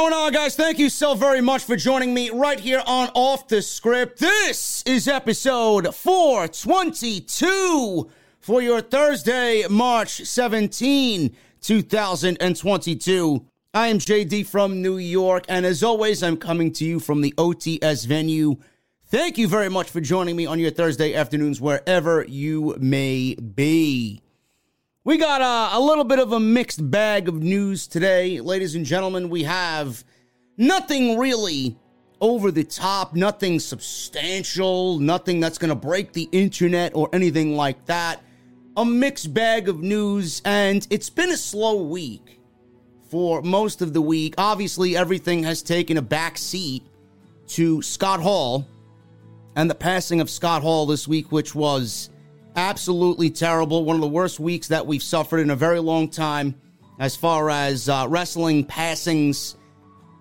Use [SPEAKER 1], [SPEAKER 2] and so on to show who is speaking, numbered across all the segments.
[SPEAKER 1] Going on, guys? Thank you so very much for joining me right here on Off the Script. This is episode 422 for your Thursday, March 17, 2022. I am JD from New York, and as always, I'm coming to you from the OTS venue. Thank you very much for joining me on your Thursday afternoons, wherever you may be. We got a, a, little bit of a mixed bag of news today, ladies and gentlemen. We have nothing really over the top, nothing substantial, nothing that's going to break the internet or anything like that. A mixed bag of news, and it's been a slow week for most of the week. Obviously, everything has taken a back seat to Scott Hall and the passing of Scott Hall this week, which was absolutely terrible. One of the worst weeks that we've suffered in a very long time as far as uh, wrestling passings.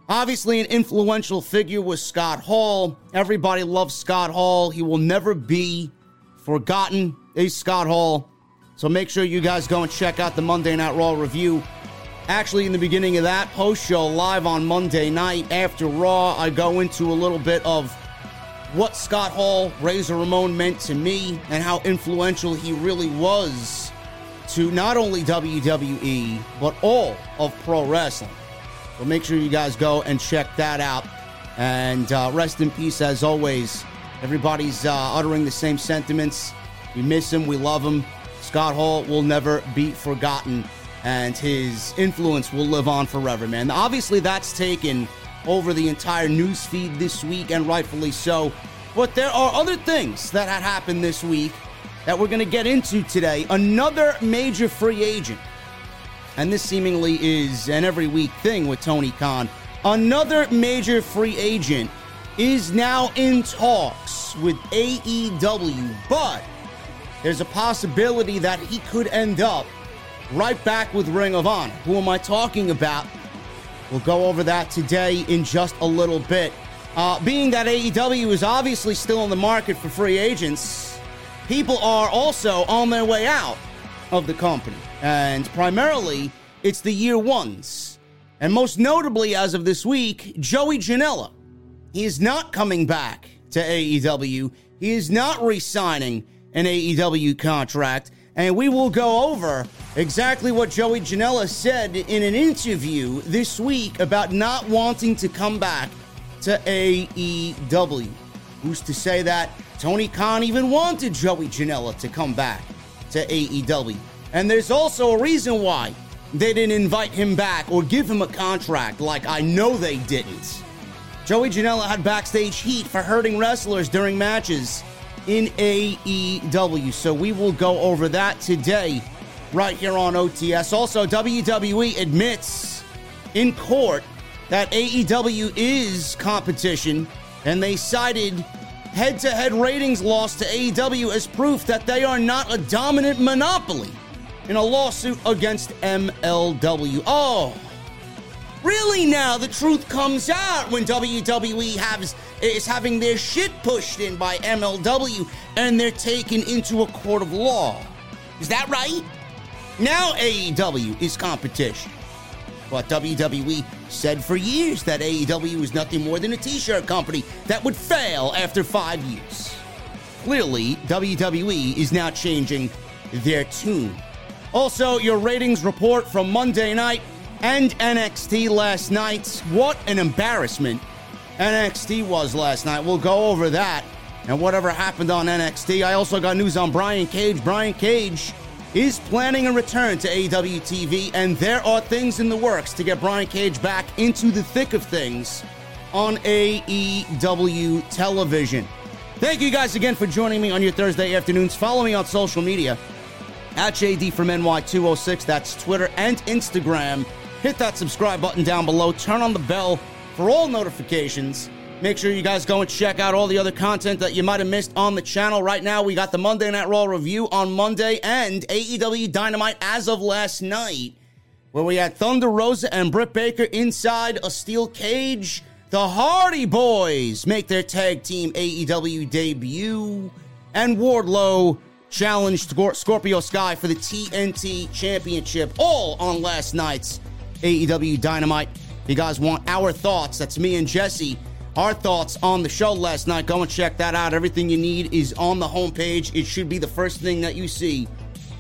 [SPEAKER 1] Obviously, an influential figure was Scott Hall. Everybody loves Scott Hall. He will never be forgotten. Is Scott Hall. So make sure you guys go and check out the Monday Night Raw review. Actually, in the beginning of that post show live on Monday night after Raw, I go into a little bit of what Scott Hall, Razor Ramon meant to me and how influential he really was to not only WWE, but all of pro wrestling. So make sure you guys go and check that out. And uh, rest in peace, as always. Everybody's uh, uttering the same sentiments. We miss him, we love him. Scott Hall will never be forgotten, and his influence will live on forever, man. Obviously, that's taken over the entire news feed this week, and rightfully so. But there are other things that had happened this week that we're going to get into today. Another major free agent, and this seemingly is an every week thing with Tony Khan. Another major free agent is now in talks with AEW, but there's a possibility that he could end up right back with Ring of Honor. Who am I talking about? We'll go over that today in just a little bit. Uh, being that AEW is obviously still in the market for free agents, people are also on their way out of the company. And primarily, it's the year ones. And most notably, as of this week, Joey Janela. He is not coming back to AEW. He is not re signing an AEW contract. And we will go over exactly what Joey Janela said in an interview this week about not wanting to come back to AEW. Who's to say that Tony Khan even wanted Joey Janela to come back to AEW? And there's also a reason why they didn't invite him back or give him a contract like I know they didn't. Joey Janela had backstage heat for hurting wrestlers during matches in AEW. So we will go over that today right here on OTS. Also, WWE admits in court that AEW is competition, and they cited head to head ratings loss to AEW as proof that they are not a dominant monopoly in a lawsuit against MLW. Oh, Really now, the truth comes out when WWE has, is having their shit pushed in by MLW and they're taken into a court of law. Is that right? Now AEW is competition. But WWE said for years that AEW was nothing more than a t shirt company that would fail after five years. Clearly, WWE is now changing their tune. Also, your ratings report from Monday night and NXT last night. What an embarrassment NXT was last night. We'll go over that and whatever happened on NXT. I also got news on Brian Cage. Brian Cage is planning a return to AEW TV, and there are things in the works to get Brian Cage back into the thick of things on AEW television. Thank you guys again for joining me on your Thursday afternoons. Follow me on social media at JD from NY206. That's Twitter and Instagram. Hit that subscribe button down below. Turn on the bell for all notifications. Make sure you guys go and check out all the other content that you might have missed on the channel. Right now, we got the Monday Night Raw review on Monday and AEW Dynamite as of last night, where we had Thunder Rosa and Britt Baker inside a steel cage. The Hardy Boys make their tag team AEW debut, and Wardlow challenged Scorpio Sky for the TNT Championship, all on last night's AEW Dynamite. If you guys want our thoughts, that's me and Jesse our thoughts on the show last night. Go and check that out. Everything you need is on the homepage. It should be the first thing that you see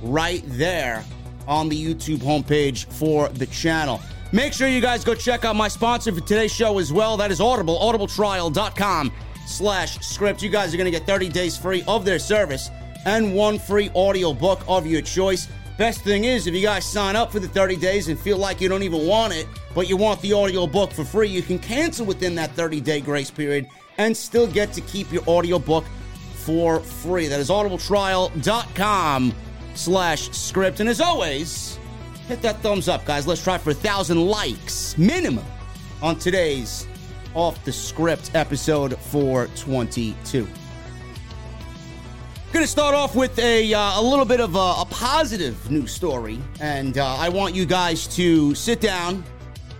[SPEAKER 1] right there on the YouTube homepage for the channel. Make sure you guys go check out my sponsor for today's show as well. That is Audible, audibletrial.com slash script. You guys are going to get 30 days free of their service and one free audio book of your choice. Best thing is, if you guys sign up for the 30 days and feel like you don't even want it, but you want the audio book for free, you can cancel within that 30 day grace period and still get to keep your audio book for free. That is audibletrial.com slash script. And as always, hit that thumbs up, guys. Let's try for a thousand likes minimum on today's Off the Script episode 422. Going to start off with a, uh, a little bit of a, a positive news story, and uh, I want you guys to sit down.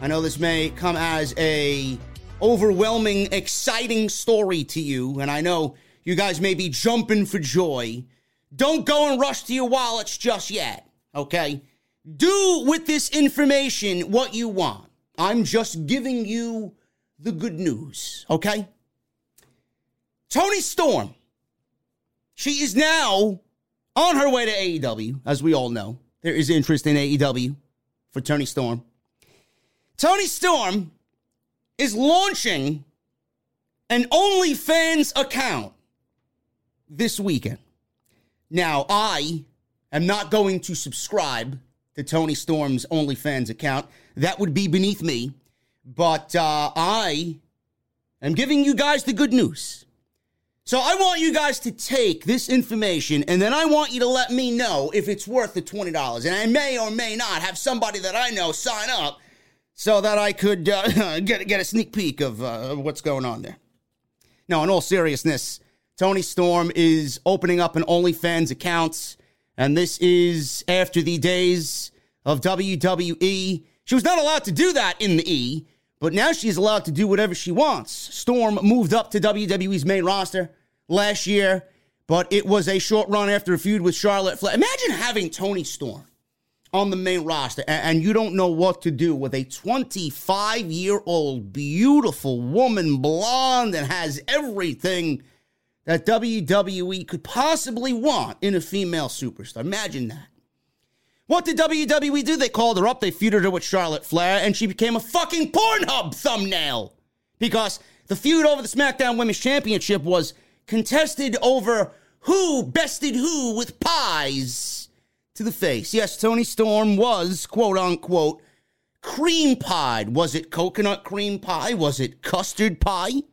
[SPEAKER 1] I know this may come as a overwhelming, exciting story to you, and I know you guys may be jumping for joy. Don't go and rush to your wallets just yet, okay? Do with this information what you want. I'm just giving you the good news, okay? Toni Storm she is now on her way to AEW, as we all know. There is interest in AEW for Toni Storm. Toni Storm is launching an OnlyFans account this weekend. Now, I am not going to subscribe to Toni Storm's OnlyFans account. That would be beneath me. But uh, I am giving you guys the good news. So I want you guys to take this information and then I want you to let me know if it's worth the $20. And I may or may not have somebody that I know sign up so that I could uh, get, get a sneak peek of uh, what's going on there. Now, in all seriousness, Toni Storm is opening up an OnlyFans account, and this is after the days of WWE. She was not allowed to do that in the E, but now she's allowed to do whatever she wants. Storm moved up to WWE's main roster last year, but it was a short run after a feud with Charlotte Flair. Imagine having Toni Storm on the main roster and you don't know what to do with a 25 year old beautiful woman, blonde, and has everything that WWE could possibly want in a female superstar. Imagine that. What did WWE do? They called her up, they feuded her with Charlotte Flair, and she became a fucking Pornhub thumbnail. Because the feud over the SmackDown Women's Championship was contested over who bested who with pies to the face. Yes, Toni Storm was, quote unquote, cream pied. Was it coconut cream pie? Was it custard pie?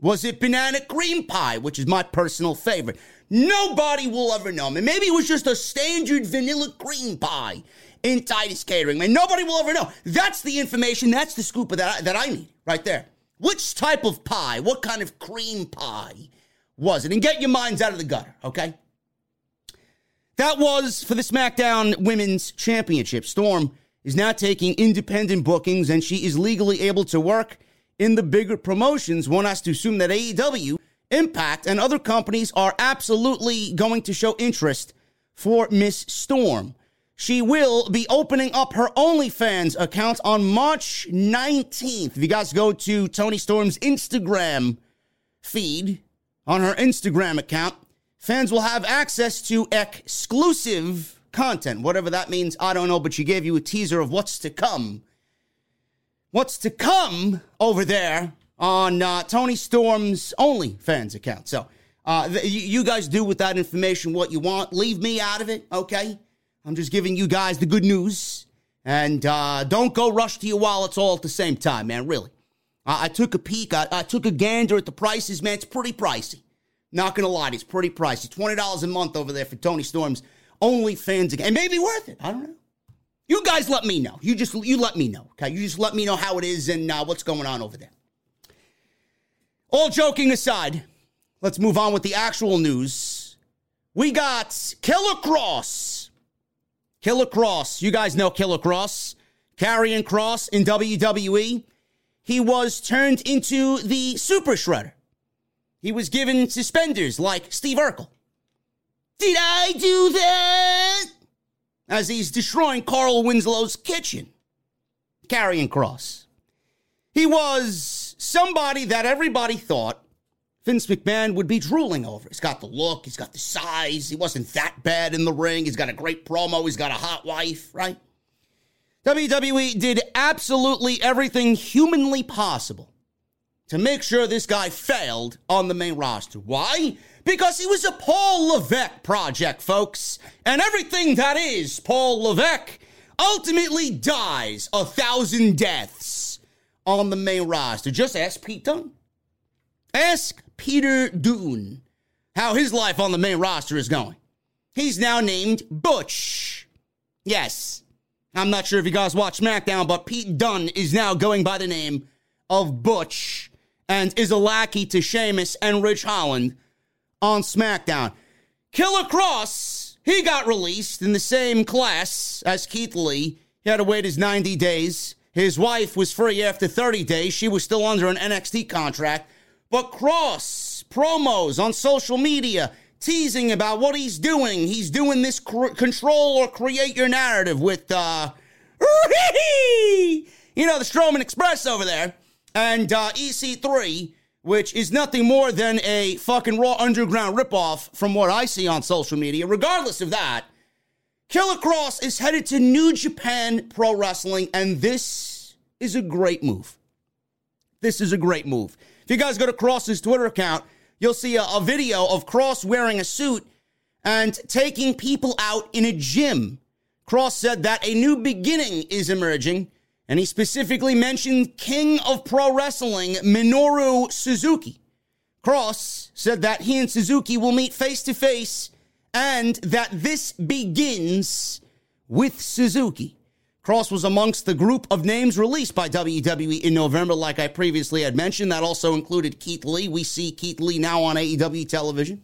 [SPEAKER 1] Was it banana cream pie, which is my personal favorite? Nobody will ever know. Maybe it was just a standard vanilla cream pie in Titus Catering. Man, nobody will ever know. That's the information. That's the scoop that that I need right there. Which type of pie? What kind of cream pie was it? And get your minds out of the gutter, okay? That was for the SmackDown Women's Championship. Storm is now taking independent bookings and she is legally able to work in the bigger promotions. One has to assume that AEW, Impact, and other companies are absolutely going to show interest for Miss Storm. She will be opening up her OnlyFans account on March 19th. If you guys go to Toni Storm's Instagram feed on her Instagram account, fans will have access to exclusive content. Whatever that means, I don't know, but she gave you a teaser of what's to come. What's to come over there on uh, Toni Storm's OnlyFans account. So, uh, th- you guys do with that information what you want. Leave me out of it, okay? I'm just giving you guys the good news. And uh, don't go rush to your wallets all at the same time, man. Really. I, I took a peek. I, I, took a gander at the prices, man. It's pretty pricey. Not to lie, it's pretty pricey. $20 a month over there for Toni Storm's OnlyFans again. It may be worth it. I don't know. You guys let me know. You just you let me know. Okay. You just let me know how it is and uh, what's going on over there. All joking aside, let's move on with the actual news. We got Killer Kross Killer Kross. You guys know Killer Kross. Karrion Kross in WWE. He was turned into the Super Shredder. He was given suspenders like Steve Urkel. Did I do that? As he's destroying Carl Winslow's kitchen. Karrion Kross. He was somebody that everybody thought Vince McMahon would be drooling over. He's got the look, he's got the size, he wasn't that bad in the ring, he's got a great promo, he's got a hot wife, right? WWE did absolutely everything humanly possible to make sure this guy failed on the main roster. Why? Because he was a Paul Levesque project, folks. And everything that is Paul Levesque ultimately dies a thousand deaths on the main roster. Just ask Pete Dunne. Ask Peter Dunne how his life on the main roster is going. He's now named Butch. Yes, I'm not sure if you guys watch SmackDown, but Pete Dunne is now going by the name of Butch and is a lackey to Sheamus and Ridge Holland on SmackDown. Killer Kross, he got released in the same class as Keith Lee. He had to wait his 90 days. His wife was free after 30 days. She was still under an NXT contract. But Kross promos on social media teasing about what he's doing. He's doing this cr- control or create your narrative with, uh, you know, the Strowman Express over there and uh, EC3, which is nothing more than a fucking Raw Underground ripoff from what I see on social media. Regardless of that, Killer Kross is headed to New Japan Pro Wrestling, and this is a great move. This is a great move. If you guys go to Kross's Twitter account, you'll see a, a video of Kross wearing a suit and taking people out in a gym. Kross said that a new beginning is emerging, and he specifically mentioned King of Pro Wrestling, Minoru Suzuki. Kross said that he and Suzuki will meet face to face and that this begins with Suzuki. Kross was amongst the group of names released by WWE in November, like I previously had mentioned. That also included Keith Lee. We see Keith Lee now on AEW television.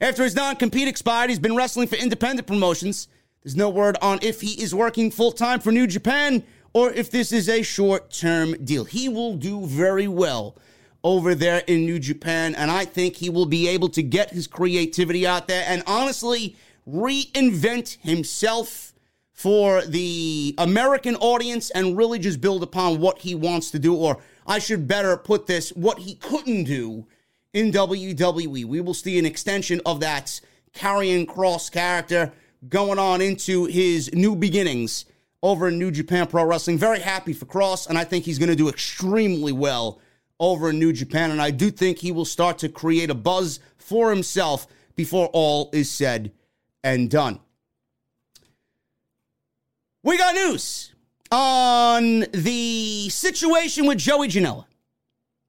[SPEAKER 1] After his non compete expired, he's been wrestling for independent promotions. There's no word on if he is working full time for New Japan or if this is a short term deal. He will do very well over there in New Japan, and I think he will be able to get his creativity out there and honestly reinvent himself for the American audience and really just build upon what he wants to do, or I should better put this, what he couldn't do in WWE. We will see an extension of that Karrion Kross character going on into his new beginnings over in New Japan Pro Wrestling. Very happy for Kross, and I think he's going to do extremely well over in New Japan. And I do think he will start to create a buzz for himself before all is said and done. We got news on the situation with Joey Janela.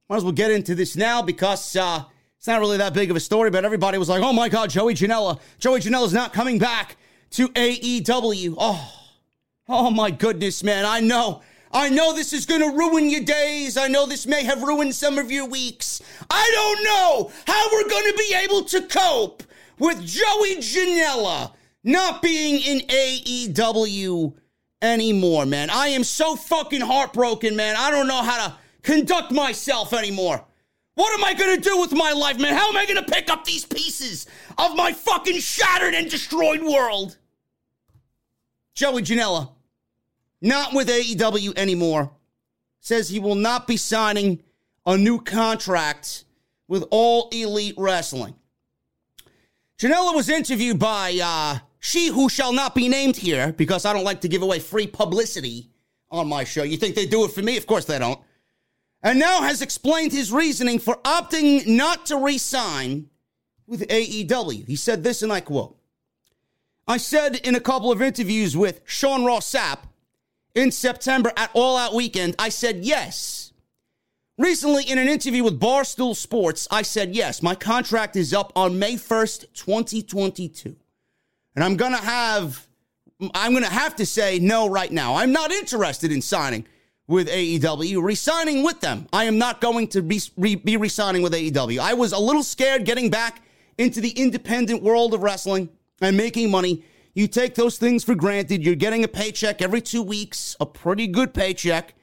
[SPEAKER 1] Might as well get into this now because uh, it's not really that big of a story, but everybody was like, oh my God, Joey Janela. Joey Janela's not coming back to AEW. Oh, oh my goodness, man. I know. I know this is going to ruin your days. I know this may have ruined some of your weeks. I don't know how we're going to be able to cope with Joey Janela not being in AEW anymore, man. I am so fucking heartbroken, man. I don't know how to conduct myself anymore. What am I gonna do with my life, man? How am I gonna pick up these pieces of my fucking shattered and destroyed world? Joey Janela, not with AEW anymore, says he will not be signing a new contract with All Elite Wrestling. Janela was interviewed by uh, she who shall not be named here because I don't like to give away free publicity on my show. You think they do it for me? Of course they don't. And now has explained his reasoning for opting not to re sign with AEW. He said this, and I quote I said in a couple of interviews with Sean Ross Sapp in September at All Out Weekend, I said yes. Recently, in an interview with Barstool Sports, I said yes, my contract is up on May 1st, 2022. And I'm going to have I'm going to have to say no right now. I'm not interested in signing with AEW, resigning with them. I am not going to be, re, be resigning with AEW. I was a little scared getting back into the independent world of wrestling and making money. You take those things for granted. You're getting a paycheck every two weeks, a pretty good paycheck.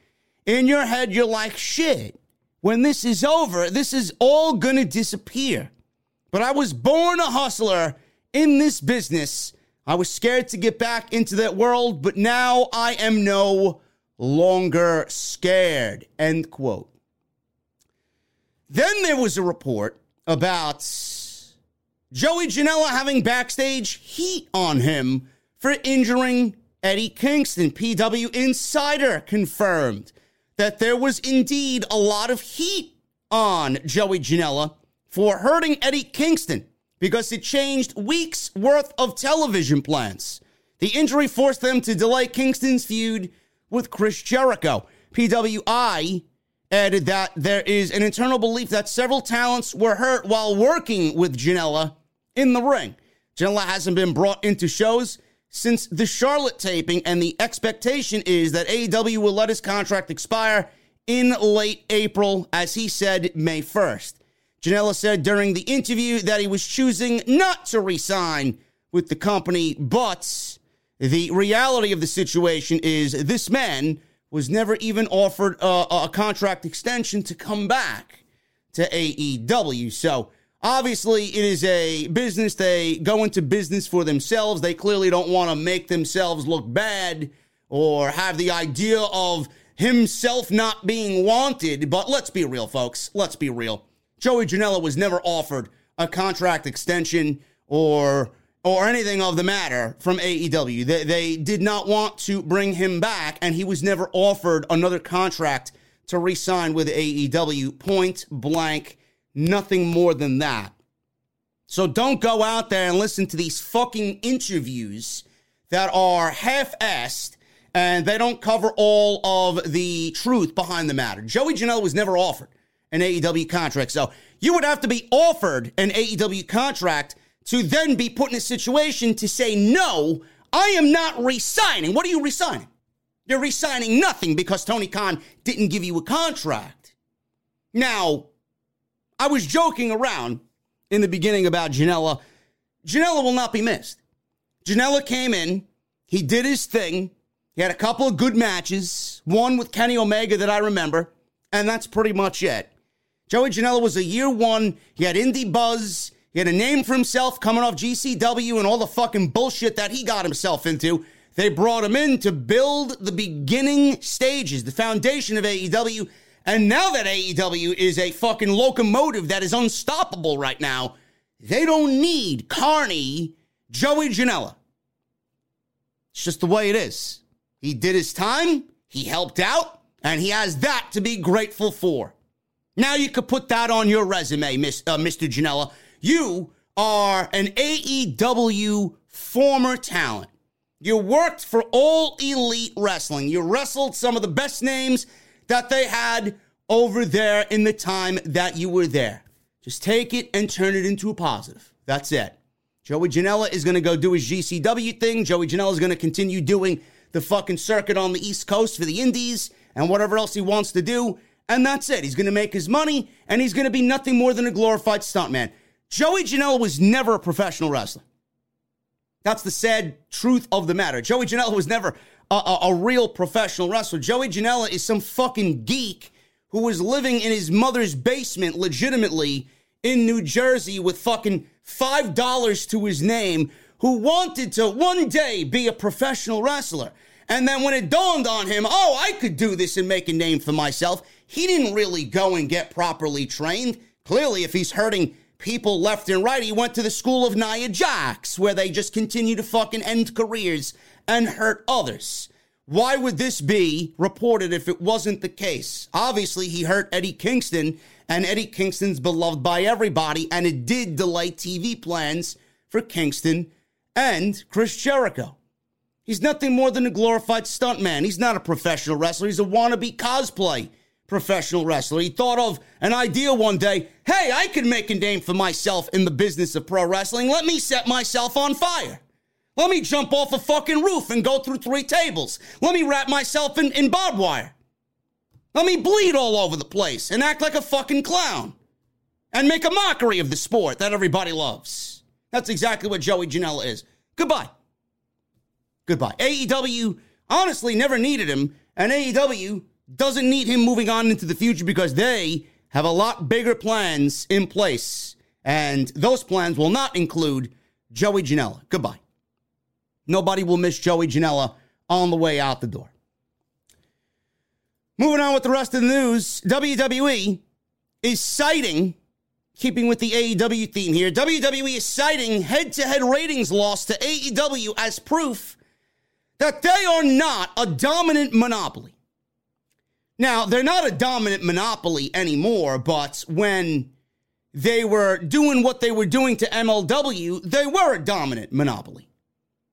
[SPEAKER 1] In your head, you're like, shit, when this is over, this is all gonna disappear. But I was born a hustler in this business. I was scared to get back into that world, but now I am no longer scared. End quote. Then there was a report about Joey Janela having backstage heat on him for injuring Eddie Kingston. PW Insider confirmed that there was indeed a lot of heat on Joey Janela for hurting Eddie Kingston because it changed weeks worth of television plans. The injury forced them to delay Kingston's feud with Chris Jericho. PWI added that there is an internal belief that several talents were hurt while working with Janela in the ring. Janela hasn't been brought into shows since the Charlotte taping, and the expectation is that AEW will let his contract expire in late April, as he said May 1st. Janela said during the interview that he was choosing not to resign with the company, but the reality of the situation is this man was never even offered a, a contract extension to come back to AEW. So obviously, it is a business. They go into business for themselves. They clearly don't want to make themselves look bad or have the idea of himself not being wanted. But let's be real, folks. Let's be real. Joey Janela was never offered a contract extension or or anything of the matter from AEW. They, they did not want to bring him back, and he was never offered another contract to re sign with AEW. Point blank, nothing more than that. So don't go out there and listen to these fucking interviews that are half assed and they don't cover all of the truth behind the matter. Joey Janela was never offered an AEW contract. So you would have to be offered an AEW contract to then be put in a situation to say, no, I am not resigning. What are you resigning? You're resigning nothing because Tony Khan didn't give you a contract. Now, I was joking around in the beginning about Janela. Janela will not be missed. Janela came in, he did his thing. He had a couple of good matches, one with Kenny Omega that I remember, and that's pretty much it. Joey Janela was a year one. He had indie buzz. He had a name for himself coming off GCW and all the fucking bullshit that he got himself into. They brought him in to build the beginning stages, the foundation of AEW. And now that AEW is a fucking locomotive that is unstoppable right now, they don't need Carney, Joey Janela. It's just the way it is. He did his time, he helped out, and he has that to be grateful for. Now you could put that on your resume, Miss, uh, Mr. Janela. You are an AEW former talent. You worked for All Elite Wrestling. You wrestled some of the best names that they had over there in the time that you were there. Just take it and turn it into a positive. That's it. Joey Janela is going to go do his GCW thing. Joey Janela is going to continue doing the fucking circuit on the East Coast for the Indies and whatever else he wants to do. And that's it. He's going to make his money, and he's going to be nothing more than a glorified stuntman. Joey Janela was never a professional wrestler. That's the sad truth of the matter. Joey Janela was never a, a, a real professional wrestler. Joey Janela is some fucking geek who was living in his mother's basement legitimately in New Jersey with fucking $5 to his name who wanted to one day be a professional wrestler. And then when it dawned on him, oh, I could do this and make a name for myself, he didn't really go and get properly trained. Clearly, if he's hurting people left and right, he went to the school of Nia Jax, where they just continue to fucking end careers and hurt others. Why would this be reported if it wasn't the case? Obviously, he hurt Eddie Kingston, and Eddie Kingston's beloved by everybody, and it did delay TV plans for Kingston and Chris Jericho. He's nothing more than a glorified stuntman. He's not a professional wrestler. He's a wannabe cosplay professional wrestler. He thought of an idea one day hey, I could make a name for myself in the business of pro wrestling. Let me set myself on fire. Let me jump off a fucking roof and go through three tables. Let me wrap myself in, in barbed wire. Let me bleed all over the place and act like a fucking clown and make a mockery of the sport that everybody loves. That's exactly what Joey Janela is. Goodbye. Goodbye. AEW honestly never needed him, and AEW doesn't need him moving on into the future because they have a lot bigger plans in place. And those plans will not include Joey Janela. Goodbye. Nobody will miss Joey Janela on the way out the door. Moving on with the rest of the news, WWE is citing, keeping with the AEW theme here, WWE is citing head to head ratings loss to AEW as proof that they are not a dominant monopoly. Now, they're not a dominant monopoly anymore, but when they were doing what they were doing to MLW, they were a dominant monopoly.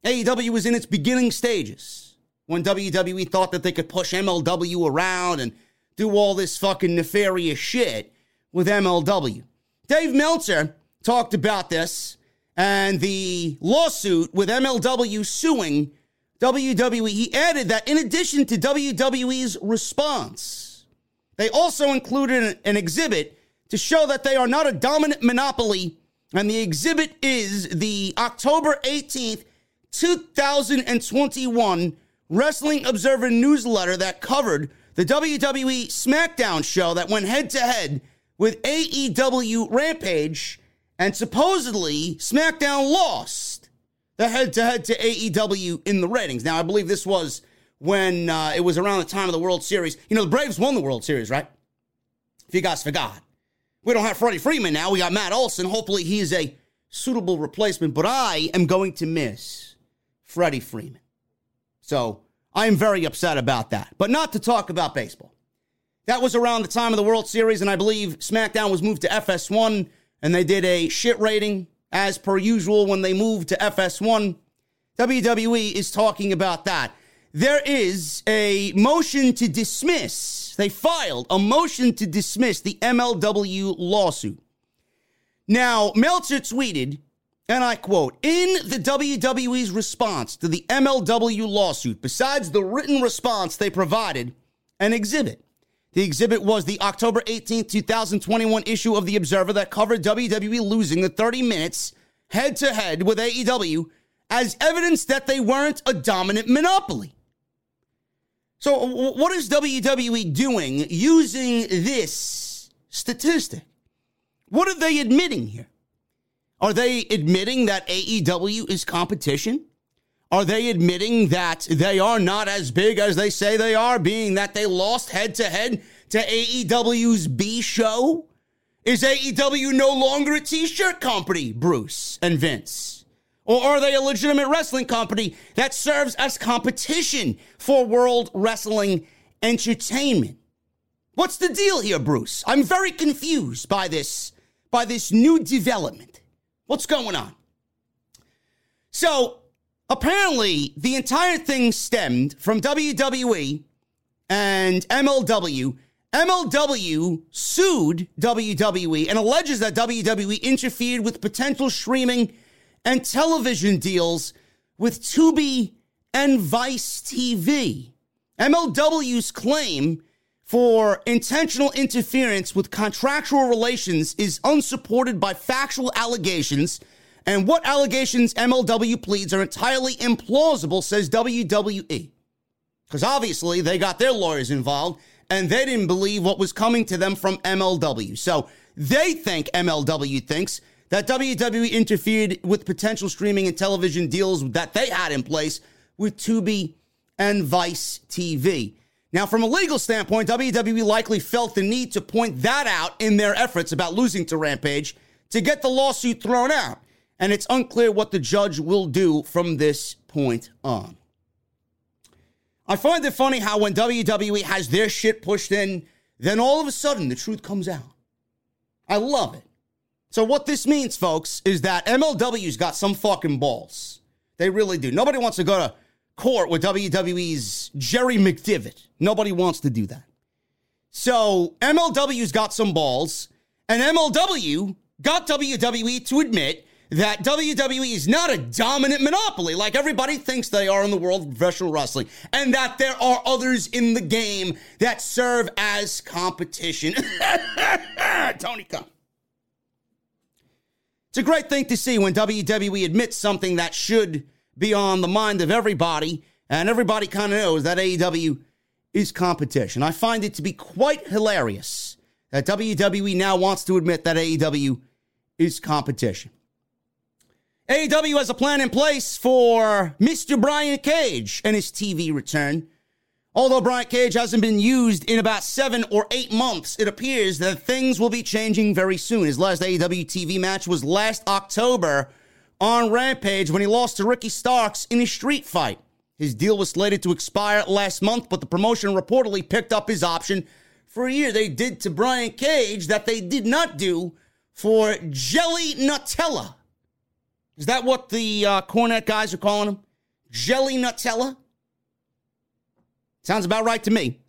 [SPEAKER 1] AEW was in its beginning stages when WWE thought that they could push MLW around and do all this fucking nefarious shit with MLW. Dave Meltzer talked about this and the lawsuit with MLW suing WWE, he added that in addition to WWE's response, they also included an exhibit to show that they are not a dominant monopoly. And the exhibit is the October 18th, 2021 Wrestling Observer newsletter that covered the WWE SmackDown show that went head to head with AEW Rampage. And supposedly, SmackDown lost the head to head to AEW in the ratings. Now, I believe this was when uh, it was around the time of the World Series. You know, the Braves won the World Series, right? If you guys forgot. We don't have Freddie Freeman now. We got Matt Olson. Hopefully, he's a suitable replacement, but I am going to miss Freddie Freeman. So I am very upset about that. But not to talk about baseball. That was around the time of the World Series, and I believe SmackDown was moved to FS1, and they did a shit rating as per usual when they move to FS1. WWE is talking about that. There is a motion to dismiss. They filed a motion to dismiss the MLW lawsuit. Now, Meltzer tweeted, and I quote, in the WWE's response to the MLW lawsuit, besides the written response they provided, an exhibit the exhibit was the October 18th, 2021 issue of The Observer that covered WWE losing the 30 minutes head to head with AEW as evidence that they weren't a dominant monopoly. So, what is WWE doing using this statistic? What are they admitting here? Are they admitting that AEW is competition? Are they admitting that they are not as big as they say they are, being that they lost head to head to AEW's B show? Is AEW no longer a t shirt company, Bruce and Vince? Or are they a legitimate wrestling company that serves as competition for World Wrestling Entertainment? What's the deal here, Bruce? I'm very confused by this by this new development. What's going on? So, apparently, the entire thing stemmed from WWE and MLW. MLW sued WWE and alleges that WWE interfered with potential streaming and television deals with Tubi and Vice TV. MLW's claim for intentional interference with contractual relations is unsupported by factual allegations and what allegations MLW pleads are entirely implausible, says WWE. Because obviously they got their lawyers involved and they didn't believe what was coming to them from MLW. So they think MLW thinks that WWE interfered with potential streaming and television deals that they had in place with Tubi and Vice TV. Now, from a legal standpoint, WWE likely felt the need to point that out in their efforts about losing to Rampage to get the lawsuit thrown out. And it's unclear what the judge will do from this point on. I find it funny how when WWE has their shit pushed in, then all of a sudden the truth comes out. I love it. So, what this means, folks, is that MLW's got some fucking balls. They really do. Nobody wants to go to court with WWE's Jerry McDevitt. Nobody wants to do that. So, MLW's got some balls, and MLW got WWE to admit that WWE is not a dominant monopoly like everybody thinks they are in the world of professional wrestling, and that there are others in the game that serve as competition. Tony Khan. It's a great thing to see when WWE admits something that should be on the mind of everybody, and everybody kind of knows that AEW is competition. I find it to be quite hilarious that WWE now wants to admit that AEW is competition. AEW has a plan in place for Mr. Brian Cage and his TV return. Although Brian Cage hasn't been used in about seven or eight months, it appears that things will be changing very soon. His last AEW TV match was last October on Rampage when he lost to Ricky Starks in a street fight. His deal was slated to expire last month, but the promotion reportedly picked up his option for a year. They did to Brian Cage that they did not do for Jelly Nutella. Is that what the uh, Cornette guys are calling him? Jelly Nutella? Sounds about right to me.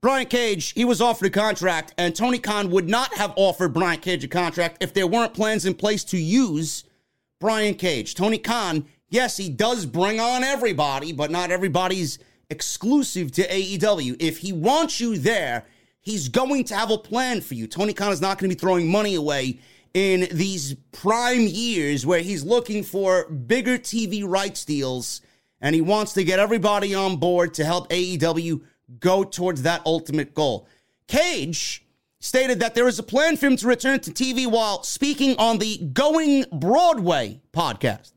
[SPEAKER 1] Brian Cage, he was offered a contract, and Tony Khan would not have offered Brian Cage a contract if there weren't plans in place to use Brian Cage. Tony Khan, yes, he does bring on everybody, but not everybody's exclusive to AEW. If he wants you there, he's going to have a plan for you. Tony Khan is not going to be throwing money away in these prime years where he's looking for bigger TV rights deals and he wants to get everybody on board to help AEW go towards that ultimate goal. Cage stated that there is a plan for him to return to TV while speaking on the Going Broadway podcast.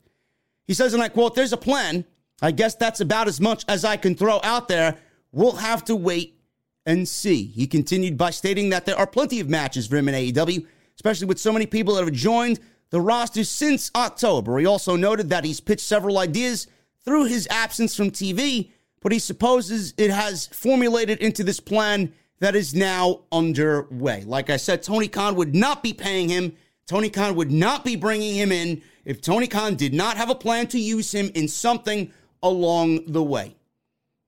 [SPEAKER 1] He says, and I quote, There's a plan. I guess that's about as much as I can throw out there. We'll have to wait and see. He continued by stating that there are plenty of matches for him in AEW especially with so many people that have joined the roster since October. He also noted that he's pitched several ideas through his absence from TV, but he supposes it has formulated into this plan that is now underway. Like I said, Tony Khan would not be paying him. Tony Khan would not be bringing him in if Tony Khan did not have a plan to use him in something along the way.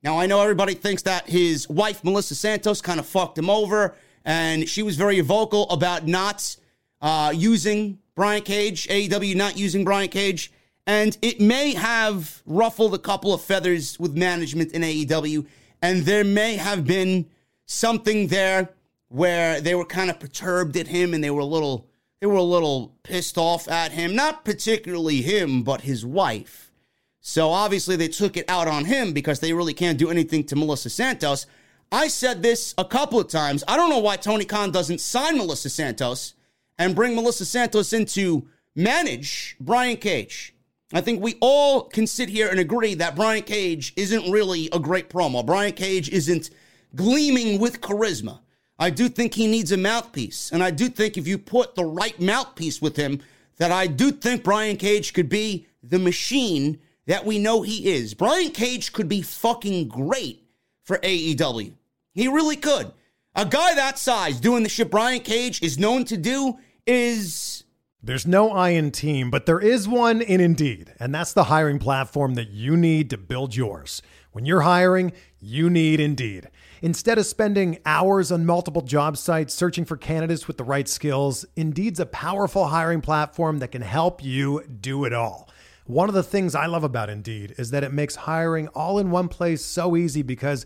[SPEAKER 1] Now, I know everybody thinks that his wife, Melissa Santos, kind of fucked him over, and she was very vocal about not uh, using Brian Cage, AEW not using Brian Cage, and it may have ruffled a couple of feathers with management in AEW, and there may have been something there where they were kind of perturbed at him and they were a little they were a little pissed off at him, not particularly him, but his wife. So obviously they took it out on him because they really can't do anything to Melissa Santos. I said this a couple of times. I don't know why Tony Khan doesn't sign Melissa Santos and bring Melissa Santos in to manage Brian Cage. I think we all can sit here and agree that Brian Cage isn't really a great promo. Brian Cage isn't gleaming with charisma. I do think he needs a mouthpiece. And I do think if you put the right mouthpiece with him, that I do think Brian Cage could be the machine that we know he is. Brian Cage could be fucking great for AEW. He really could. A guy that size doing the shit Brian Cage is known to do is
[SPEAKER 2] there's no I in team, but there is one in Indeed, and that's the hiring platform that you need to build yours. When you're hiring, you need Indeed. Instead of spending hours on multiple job sites searching for candidates with the right skills, Indeed's a powerful hiring platform that can help you do it all. One of the things I love about Indeed is that it makes hiring all in one place so easy because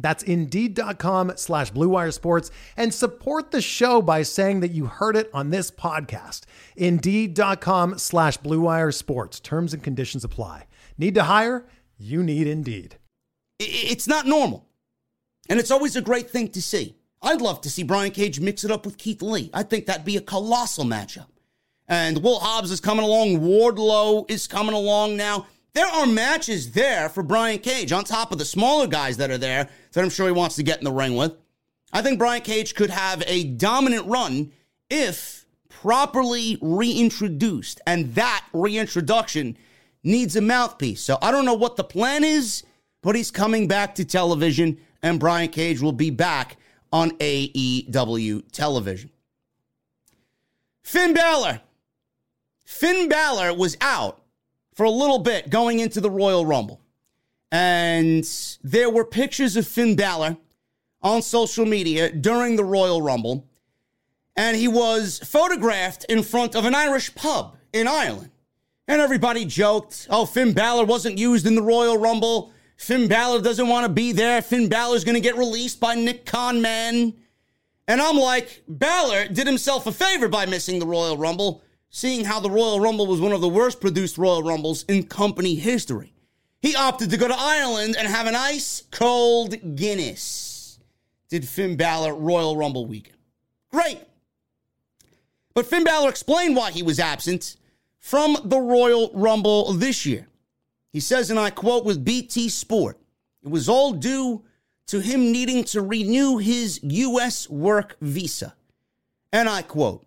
[SPEAKER 2] That's Indeed.com slash BlueWire Sports and support the show by saying that you heard it on this podcast. Indeed.com slash BlueWire Sports. Terms and conditions apply. Need to hire? You need Indeed.
[SPEAKER 1] It's not normal. And it's always a great thing to see. I'd love to see Brian Cage mix it up with Keith Lee. I think that'd be a colossal matchup. And Will Hobbs is coming along. Wardlow is coming along now. There are matches there for Brian Cage on top of the smaller guys that are there that I'm sure he wants to get in the ring with. I think Brian Cage could have a dominant run if properly reintroduced. And that reintroduction needs a mouthpiece. So I don't know what the plan is, but he's coming back to television and Brian Cage will be back on AEW television. Finn Balor. Finn Balor was out for a little bit going into the Royal Rumble. And there were pictures of Finn Balor on social media during the Royal Rumble. And he was photographed in front of an Irish pub in Ireland. And everybody joked, oh, Finn Balor wasn't used in the Royal Rumble. Finn Balor doesn't want to be there. Finn Balor's going to get released by Nick Conman. And I'm like, Balor did himself a favor by missing the Royal Rumble, seeing how the Royal Rumble was one of the worst produced Royal Rumbles in company history. He opted to go to Ireland and have an ice cold Guinness. Did Finn Balor Royal Rumble weekend. Great. But Finn Balor explained why he was absent from the Royal Rumble this year. He says, and I quote with BT Sport, it was all due to him needing to renew his U.S. work visa. And I quote,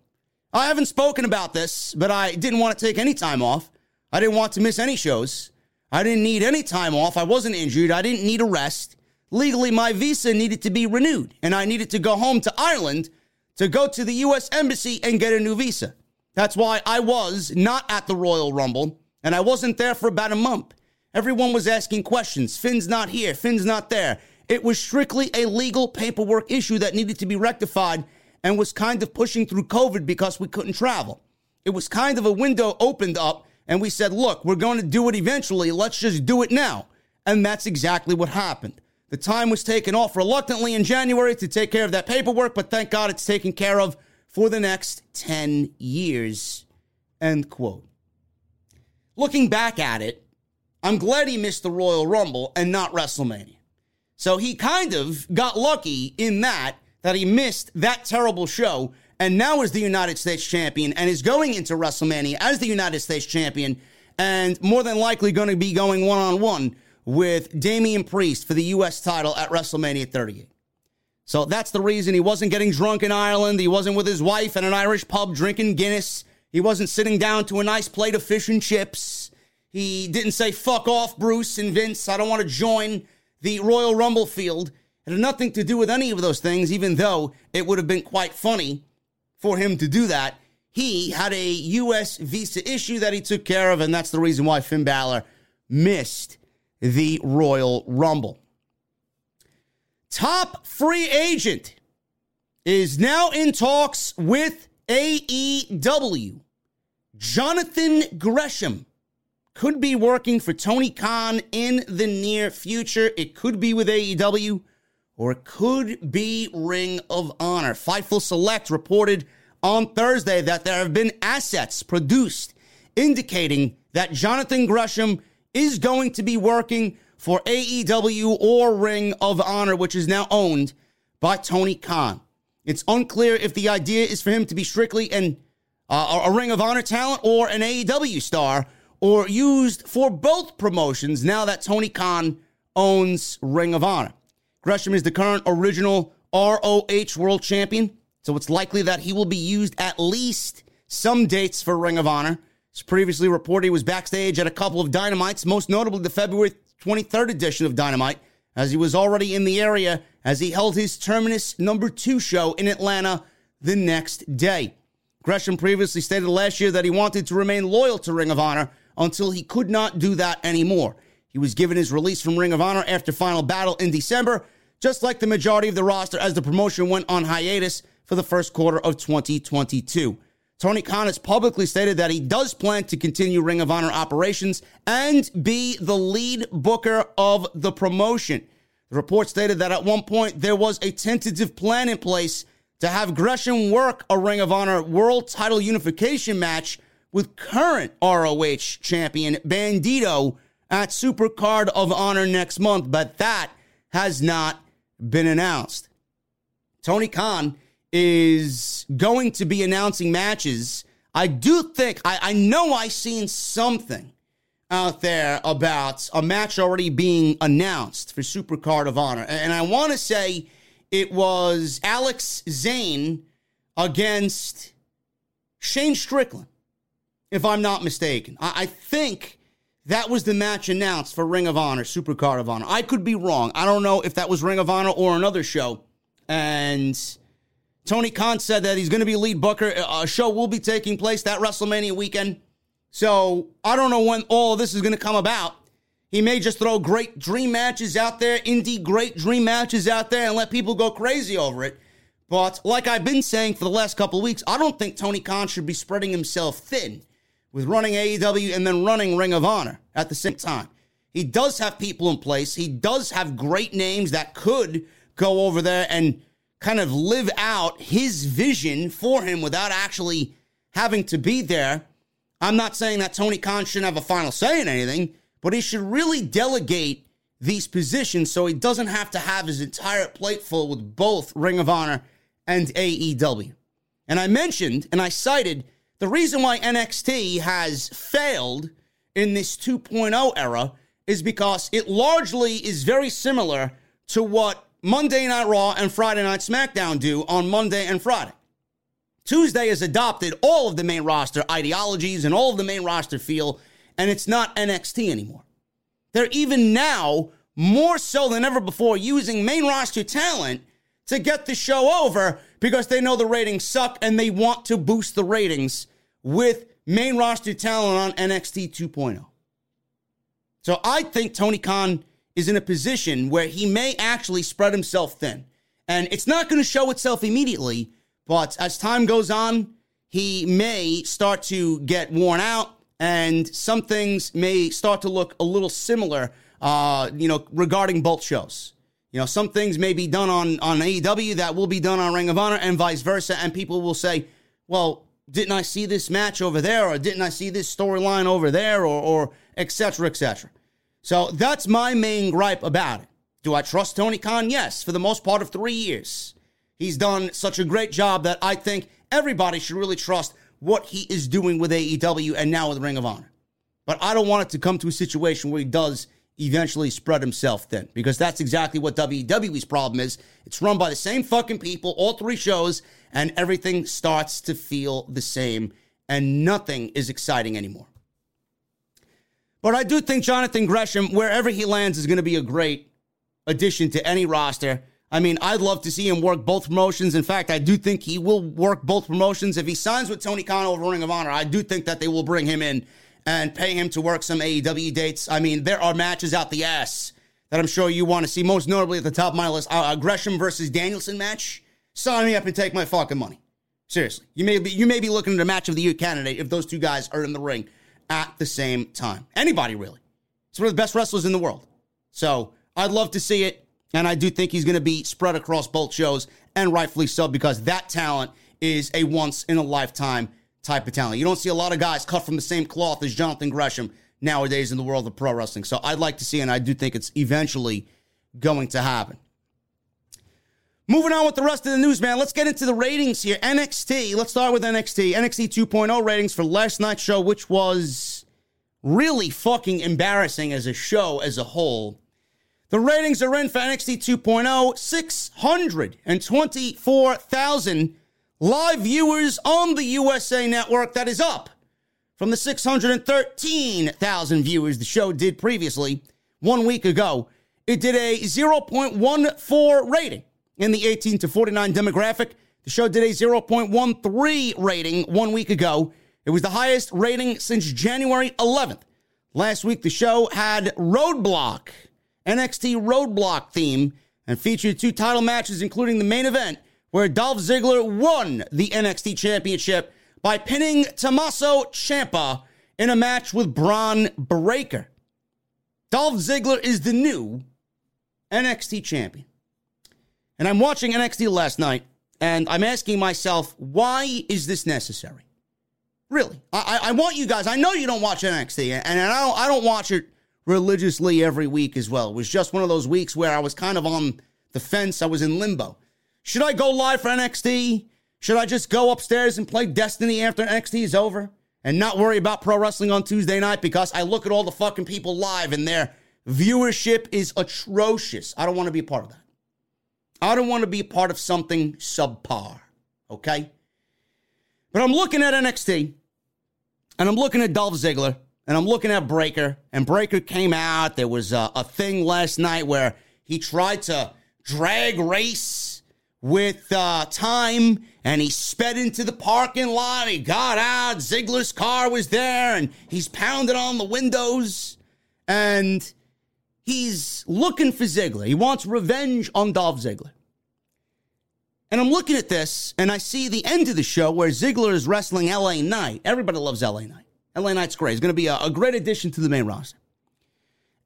[SPEAKER 1] I haven't spoken about this, but I didn't want to take any time off. I didn't want to miss any shows. I didn't need any time off. I wasn't injured. I didn't need a rest. Legally, my visa needed to be renewed, and I needed to go home to Ireland to go to the U.S. Embassy and get a new visa. That's why I was not at the Royal Rumble and I wasn't there for about a month. Everyone was asking questions. Finn's not here. Finn's not there. It was strictly a legal paperwork issue that needed to be rectified and was kind of pushing through COVID because we couldn't travel. It was kind of a window opened up, and we said, look, we're going to do it eventually. Let's just do it now. And that's exactly what happened. The time was taken off reluctantly in January to take care of that paperwork, but thank God it's taken care of for the next 10 years. End quote. Looking back at it, I'm glad he missed the Royal Rumble and not WrestleMania. So he kind of got lucky in that that he missed that terrible show and now is the United States champion and is going into WrestleMania as the United States champion and more than likely going to be going one on one with Damian Priest for the U.S. title at WrestleMania 38. So that's the reason he wasn't getting drunk in Ireland. He wasn't with his wife in an Irish pub drinking Guinness. He wasn't sitting down to a nice plate of fish and chips. He didn't say, fuck off, Bruce and Vince. I don't want to join the Royal Rumble field. It had nothing to do with any of those things, even though it would have been quite funny for him to do that. He had a U.S. visa issue that he took care of, and that's the reason why Finn Balor missed the Royal Rumble. Top free agent is now in talks with AEW. Jonathan Gresham could be working for Tony Khan in the near future. It could be with AEW or could be Ring of Honor. Fightful Select reported on Thursday that there have been assets produced indicating that Jonathan Gresham is going to be working for AEW or Ring of Honor, which is now owned by Tony Khan. It's unclear if the idea is for him to be strictly an uh, a Ring of Honor talent or an AEW star, or used for both promotions now that Tony Khan owns Ring of Honor. Gresham is the current original ROH World Champion, so it's likely that he will be used at least some dates for Ring of Honor. As previously reported, he was backstage at a couple of Dynamites, most notably the February 23rd edition of Dynamite, as he was already in the area as he held his Terminus number two show in Atlanta the next day. Gresham previously stated last year that he wanted to remain loyal to Ring of Honor until he could not do that anymore. He was given his release from Ring of Honor after Final Battle in December, just like the majority of the roster as the promotion went on hiatus for the first quarter of 2022. Tony Khan has publicly stated that he does plan to continue Ring of Honor operations and be the lead booker of the promotion. The report stated that at one point there was a tentative plan in place to have Gresham work a Ring of Honor World Title Unification match with current ROH champion Bandido at Supercard of Honor next month, but that has not been announced. Tony Khan is going to be announcing matches. I do think, I, I know I seen something out there about a match already being announced for Supercard of Honor. And I want to say it was Alex Zayne against Shane Strickland, if I'm not mistaken. I, I think that was the match announced for Ring of Honor, Supercard of Honor. I could be wrong. I don't know if that was Ring of Honor or another show. And Tony Khan said that he's going to be lead booker. A show will be taking place that WrestleMania weekend. So I don't know when all this is going to come about. He may just throw great dream matches out there, indie great dream matches out there, and let people go crazy over it. But like I've been saying for the last couple of weeks, I don't think Tony Khan should be spreading himself thin with running AEW and then running Ring of Honor at the same time. He does have people in place. He does have great names that could go over there and kind of live out his vision for him without actually having to be there. I'm not saying that Tony Khan shouldn't have a final say in anything, but he should really delegate these positions so he doesn't have to have his entire plate full with both Ring of Honor and AEW. And I mentioned and I cited the reason why NXT has failed in this 2.0 era is because it largely is very similar to what Monday Night Raw and Friday Night SmackDown do on Monday and Friday. Tuesday has adopted all of the main roster ideologies and all of the main roster feel, and it's not NXT anymore. They're even now more so than ever before using main roster talent to get the show over because they know the ratings suck and they want to boost the ratings with main roster talent on NXT 2.0. So I think Tony Khan is in a position where he may actually spread himself thin. And it's not going to show itself immediately, but as time goes on, he may start to get worn out and some things may start to look a little similar, uh, you know, regarding both shows. You know, some things may be done on, on AEW that will be done on Ring of Honor and vice versa. And people will say, well, didn't I see this match over there? Or didn't I see this storyline over there? Or, or et cetera, et cetera. So that's my main gripe about it. Do I trust Tony Khan? Yes, for the most part of three years. He's done such a great job that I think everybody should really trust what he is doing with AEW and now with Ring of Honor. But I don't want it to come to a situation where he does eventually spread himself thin because that's exactly what WWE's problem is. It's run by the same fucking people, all three shows, and everything starts to feel the same and nothing is exciting anymore. But I do think Jonathan Gresham, wherever he lands, is going to be a great addition to any roster. I mean, I'd love to see him work both promotions. In fact, I do think he will work both promotions. If he signs with Tony Khan over Ring of Honor, I do think that they will bring him in and pay him to work some AEW dates. I mean, there are matches out the ass that I'm sure you want to see. Most notably at the top of my list, uh, Gresham versus Danielson match. Sign me up and take my fucking money. Seriously, you may be you may be looking at a match of the year candidate if those two guys are in the ring at the same time. Anybody, really. It's one of the best wrestlers in the world. So I'd love to see it. And I do think he's going to be spread across both shows, and rightfully so, because that talent is a once in a lifetime type of talent. You don't see a lot of guys cut from the same cloth as Jonathan Gresham nowadays in the world of pro wrestling. So I'd like to see, and I do think it's eventually going to happen. Moving on with the rest of the news, man. Let's get into the ratings here. NXT. Let's start with NXT. NXT 2.0 ratings for last night's show, which was really fucking embarrassing as a show as a whole. The ratings are in for NXT 2.0 624,000 live viewers on the USA Network. That is up from the 613,000 viewers the show did previously one week ago. It did a 0.14 rating in the 18 to 49 demographic. The show did a 0.13 rating one week ago. It was the highest rating since January 11th. Last week, the show had Roadblock, NXT Roadblock theme and featured two title matches, including the main event, where Dolph Ziggler won the NXT Championship by pinning Tommaso Ciampa in a match with Bron Breakker. Dolph Ziggler is the new NXT champion. And I'm watching NXT last night, and I'm asking myself, why is this necessary? Really, I, I want you guys. I know you don't watch NXT, and I don't, I don't watch it religiously every week as well. It was just one of those weeks where I was kind of on the fence. I was in limbo. Should I go live for NXT? Should I just go upstairs and play Destiny after NXT is over and not worry about pro wrestling on Tuesday night because I look at all the fucking people live and their viewership is atrocious. I don't want to be a part of that. I don't want to be a part of something subpar, okay? But I'm looking at NXT and I'm looking at Dolph Ziggler and I'm looking at Breakker and Breakker came out. There was a, a thing last night where he tried to drag race with uh, time and he sped into the parking lot. He got out. Ziggler's car was there and he's pounding on the windows and he's looking for Ziggler. He wants revenge on Dolph Ziggler. And I'm looking at this and I see the end of the show where Ziggler is wrestling LA Knight. Everybody loves LA Knight. LA Knight's great. He's going to be a, a great addition to the main roster.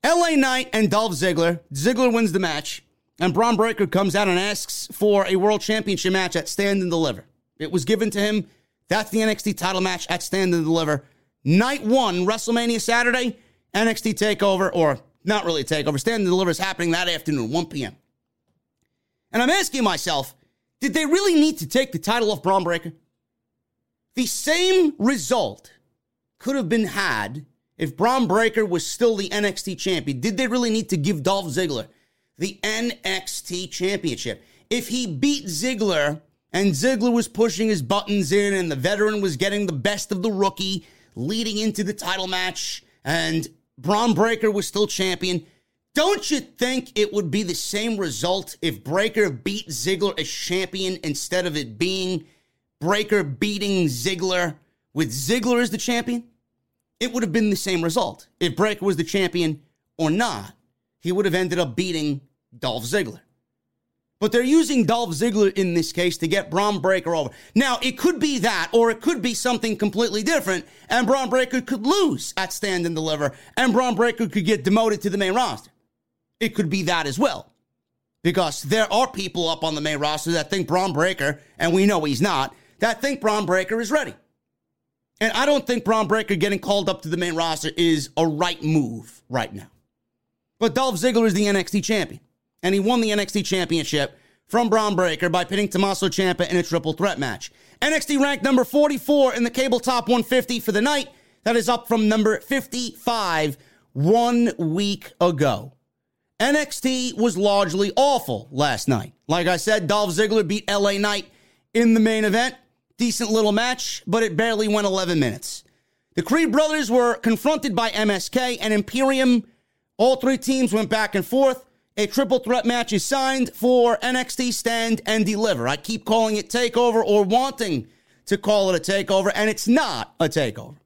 [SPEAKER 1] LA Knight and Dolph Ziggler. Ziggler wins the match, and Bron Breakker comes out and asks for a world championship match at Stand and Deliver. It was given to him. That's the NXT title match at Stand and Deliver. Night one, WrestleMania Saturday, NXT TakeOver, or not really TakeOver. Stand and Deliver is happening that afternoon, 1 p.m. And I'm asking myself, did they really need to take the title off Bron Breakker? The same result could have been had if Bron Breakker was still the NXT champion. Did they really need to give Dolph Ziggler the NXT championship? If he beat Ziggler and Ziggler was pushing his buttons in and the veteran was getting the best of the rookie leading into the title match and Bron Breakker was still champion, don't you think it would be the same result if Breakker beat Ziggler as champion instead of it being Breakker beating Ziggler with Ziggler as the champion, it would have been the same result. If Breakker was the champion or not, he would have ended up beating Dolph Ziggler. But they're using Dolph Ziggler in this case to get Bron Breakker over. Now, it could be that, or it could be something completely different, and Bron Breakker could lose at Stand and Deliver, and Bron Breakker could get demoted to the main roster. It could be that as well. Because there are people up on the main roster that think Bron Breakker, and we know he's not, that think Bron Breakker is ready. And I don't think Bron Breakker getting called up to the main roster is a right move right now. But Dolph Ziggler is the NXT champion. And he won the NXT championship from Bron Breakker by pinning Tommaso Ciampa in a triple threat match. NXT ranked number 44 in the cable top 150 for the night. That is up from number 55 one week ago. NXT was largely awful last night. Like I said, Dolph Ziggler beat LA Knight in the main event. Decent little match, but it barely went 11 minutes. The Creed brothers were confronted by MSK and Imperium. All three teams went back and forth. A triple threat match is signed for NXT Stand and Deliver. I keep calling it TakeOver or wanting to call it a TakeOver, and it's not a TakeOver.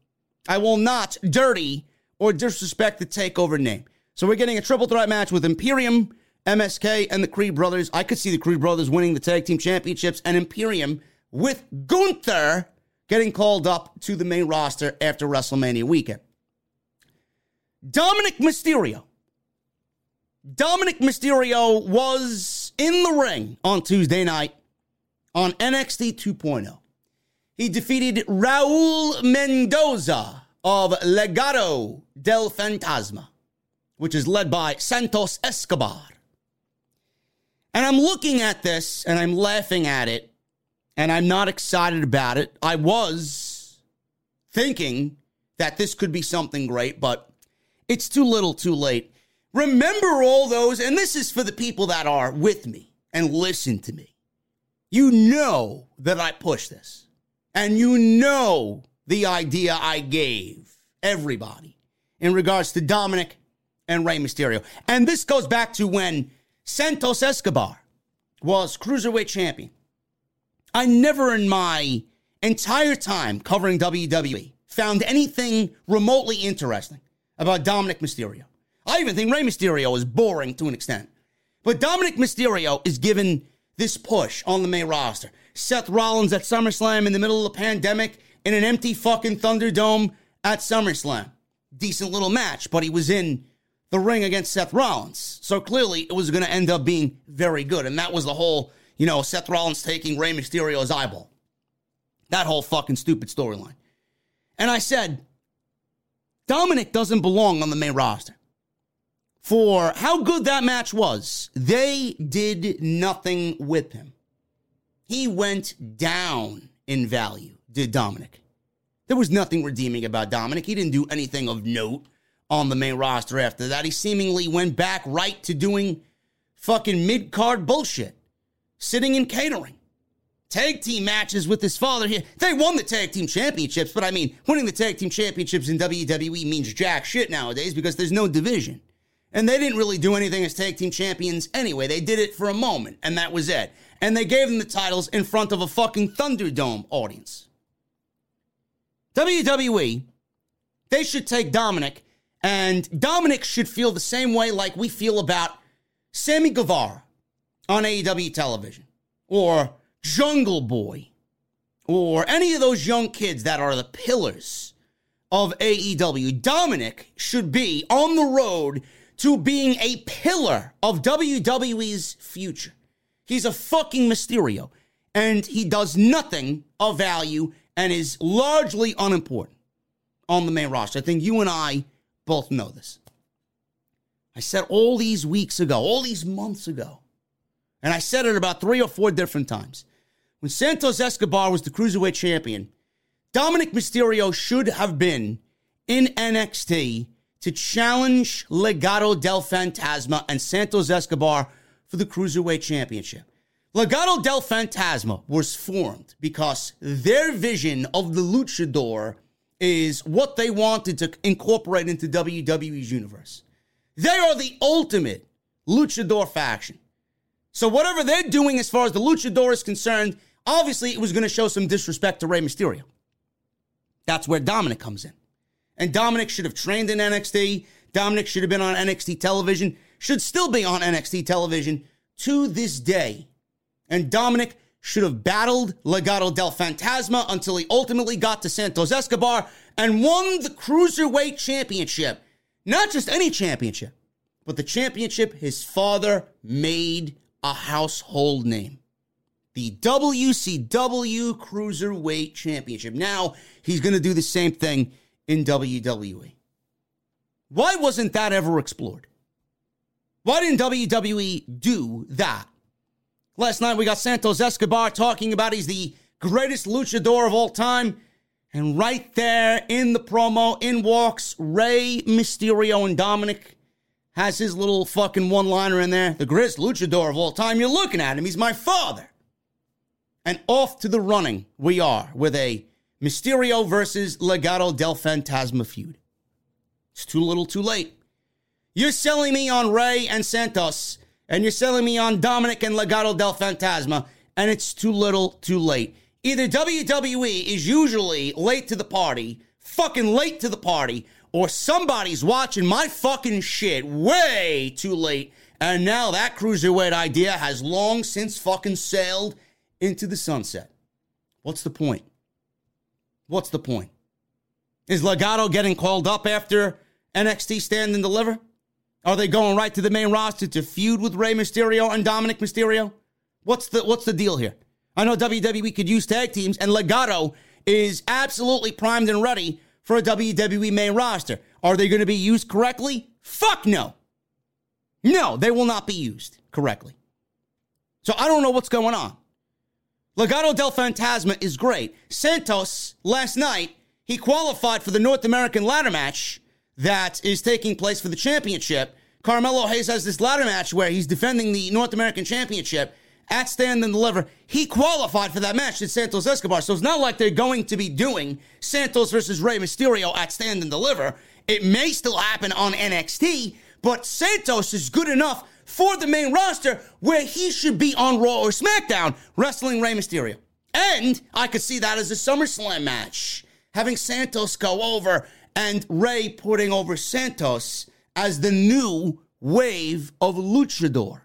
[SPEAKER 1] I will not dirty or disrespect the TakeOver name. So we're getting a triple threat match with Imperium, MSK, and the Creed brothers. I could see the Creed brothers winning the tag team championships and Imperium with Gunther getting called up to the main roster after WrestleMania weekend. Dominic Mysterio. Dominik Mysterio was in the ring on Tuesday night on NXT 2.0. He defeated Raul Mendoza of Legado del Fantasma, which is led by Santos Escobar. And I'm looking at this and I'm laughing at it and I'm not excited about it. I was thinking that this could be something great, but it's too little too late. Remember all those, and this is for the people that are with me and listen to me. You know that I push this, and you know the idea I gave everybody in regards to Dominik and Rey Mysterio. And this goes back to when Santos Escobar was cruiserweight champion. I never in my entire time covering WWE found anything remotely interesting about Dominik Mysterio. I even think Rey Mysterio is boring to an extent. But Dominik Mysterio is given this push on the main roster. Seth Rollins at SummerSlam in the middle of the pandemic in an empty fucking Thunderdome at SummerSlam. Decent little match, but he was in the ring against Seth Rollins. So clearly it was going to end up being very good. And that was the whole, you know, Seth Rollins taking Rey Mysterio's eyeball. That whole fucking stupid storyline. And I said, Dominik doesn't belong on the main roster. For how good that match was, they did nothing with him. He went down in value, did Dominik. There was nothing redeeming about Dominik. He didn't do anything of note on the main roster after that. He seemingly went back right to doing fucking mid card bullshit, sitting in catering. Tag team matches with his father here. They won the tag team championships, but I mean, winning the tag team championships in WWE means jack shit nowadays because there's no division. And they didn't really do anything as tag team champions anyway. They did it for a moment, and that was it. And they gave them the titles in front of a fucking Thunderdome audience. WWE, they should take Dominik and Dominik should feel the same way like we feel about Sammy Guevara on AEW television or Jungle Boy or any of those young kids that are the pillars of AEW. Dominik should be on the road to being a pillar of WWE's future. He's a fucking Mysterio and he does nothing of value and is largely unimportant on the main roster. I think you and I both know this. I said all these weeks ago, all these months ago, and I said it about three or four different times. When Santos Escobar was the Cruiserweight champion, Dominik Mysterio should have been in NXT to challenge Legado del Fantasma and Santos Escobar for the Cruiserweight Championship. Legado del Fantasma was formed because their vision of the luchador is what they wanted to incorporate into WWE's universe. They are the ultimate luchador faction. So whatever they're doing as far as the luchador is concerned, obviously it was going to show some disrespect to Rey Mysterio. That's where Dominik comes in. And Dominik should have trained in NXT. Dominik should have been on NXT television, should still be on NXT television to this day. And Dominik should have battled Legado del Fantasma until he ultimately got to Santos Escobar and won the Cruiserweight Championship. Not just any championship, but the championship his father made a household name. The WCW Cruiserweight Championship. Now he's going to do the same thing in WWE. Why wasn't that ever explored? Why didn't WWE do that? Last night we got Santos Escobar talking about he's the greatest luchador of all time. And right there in the promo, in walks Rey Mysterio and Dominik. Has his little fucking one liner in there. The greatest luchador of all time. You're looking at him. He's my father. And off to the running we are with a Mysterio versus Legado del Fantasma feud. It's too little too late. You're selling me on Rey and Santos and you're selling me on Dominik and Legado del Fantasma, and it's too little too late. Either WWE is usually late to the party, fucking late to the party, or somebody's watching my fucking shit way too late, and now that cruiserweight idea has long since fucking sailed into the sunset. What's the point? What's the point? Is Legado getting called up after NXT Stand and Deliver? Are they going right to the main roster to feud with Rey Mysterio and Dominik Mysterio? What's the what's the deal here? I know WWE could use tag teams, and Legado is absolutely primed and ready for a WWE main roster. Are they going to be used correctly? Fuck no. No, they will not be used correctly. So I don't know what's going on. Legado del Fantasma is great. Santos, last night, he qualified for the North American ladder match that is taking place for the championship. Carmelo Hayes has this ladder match where he's defending the North American Championship at Stand and Deliver. He qualified for that match at Santos Escobar. So it's not like they're going to be doing Santos versus Rey Mysterio at Stand and Deliver. It may still happen on NXT, but Santos is good enough for the main roster where he should be on Raw or SmackDown wrestling Rey Mysterio. And I could see that as a SummerSlam match. Having Santos go over and Rey putting over Santos as the new wave of luchador.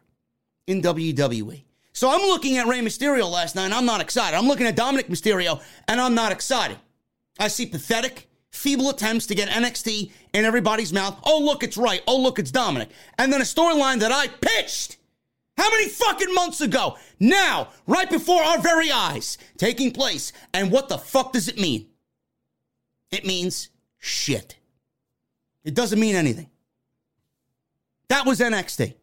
[SPEAKER 1] in WWE. So I'm looking at Rey Mysterio last night and I'm not excited. I'm looking at Dominik Mysterio and I'm not excited. I see pathetic, feeble attempts to get NXT in everybody's mouth. Oh, look, it's right. Oh, look, it's Dominik. And then a storyline that I pitched how many fucking months ago? Now, right before our very eyes, taking place. And what the fuck does it mean? It means shit. It doesn't mean anything. That was NXT.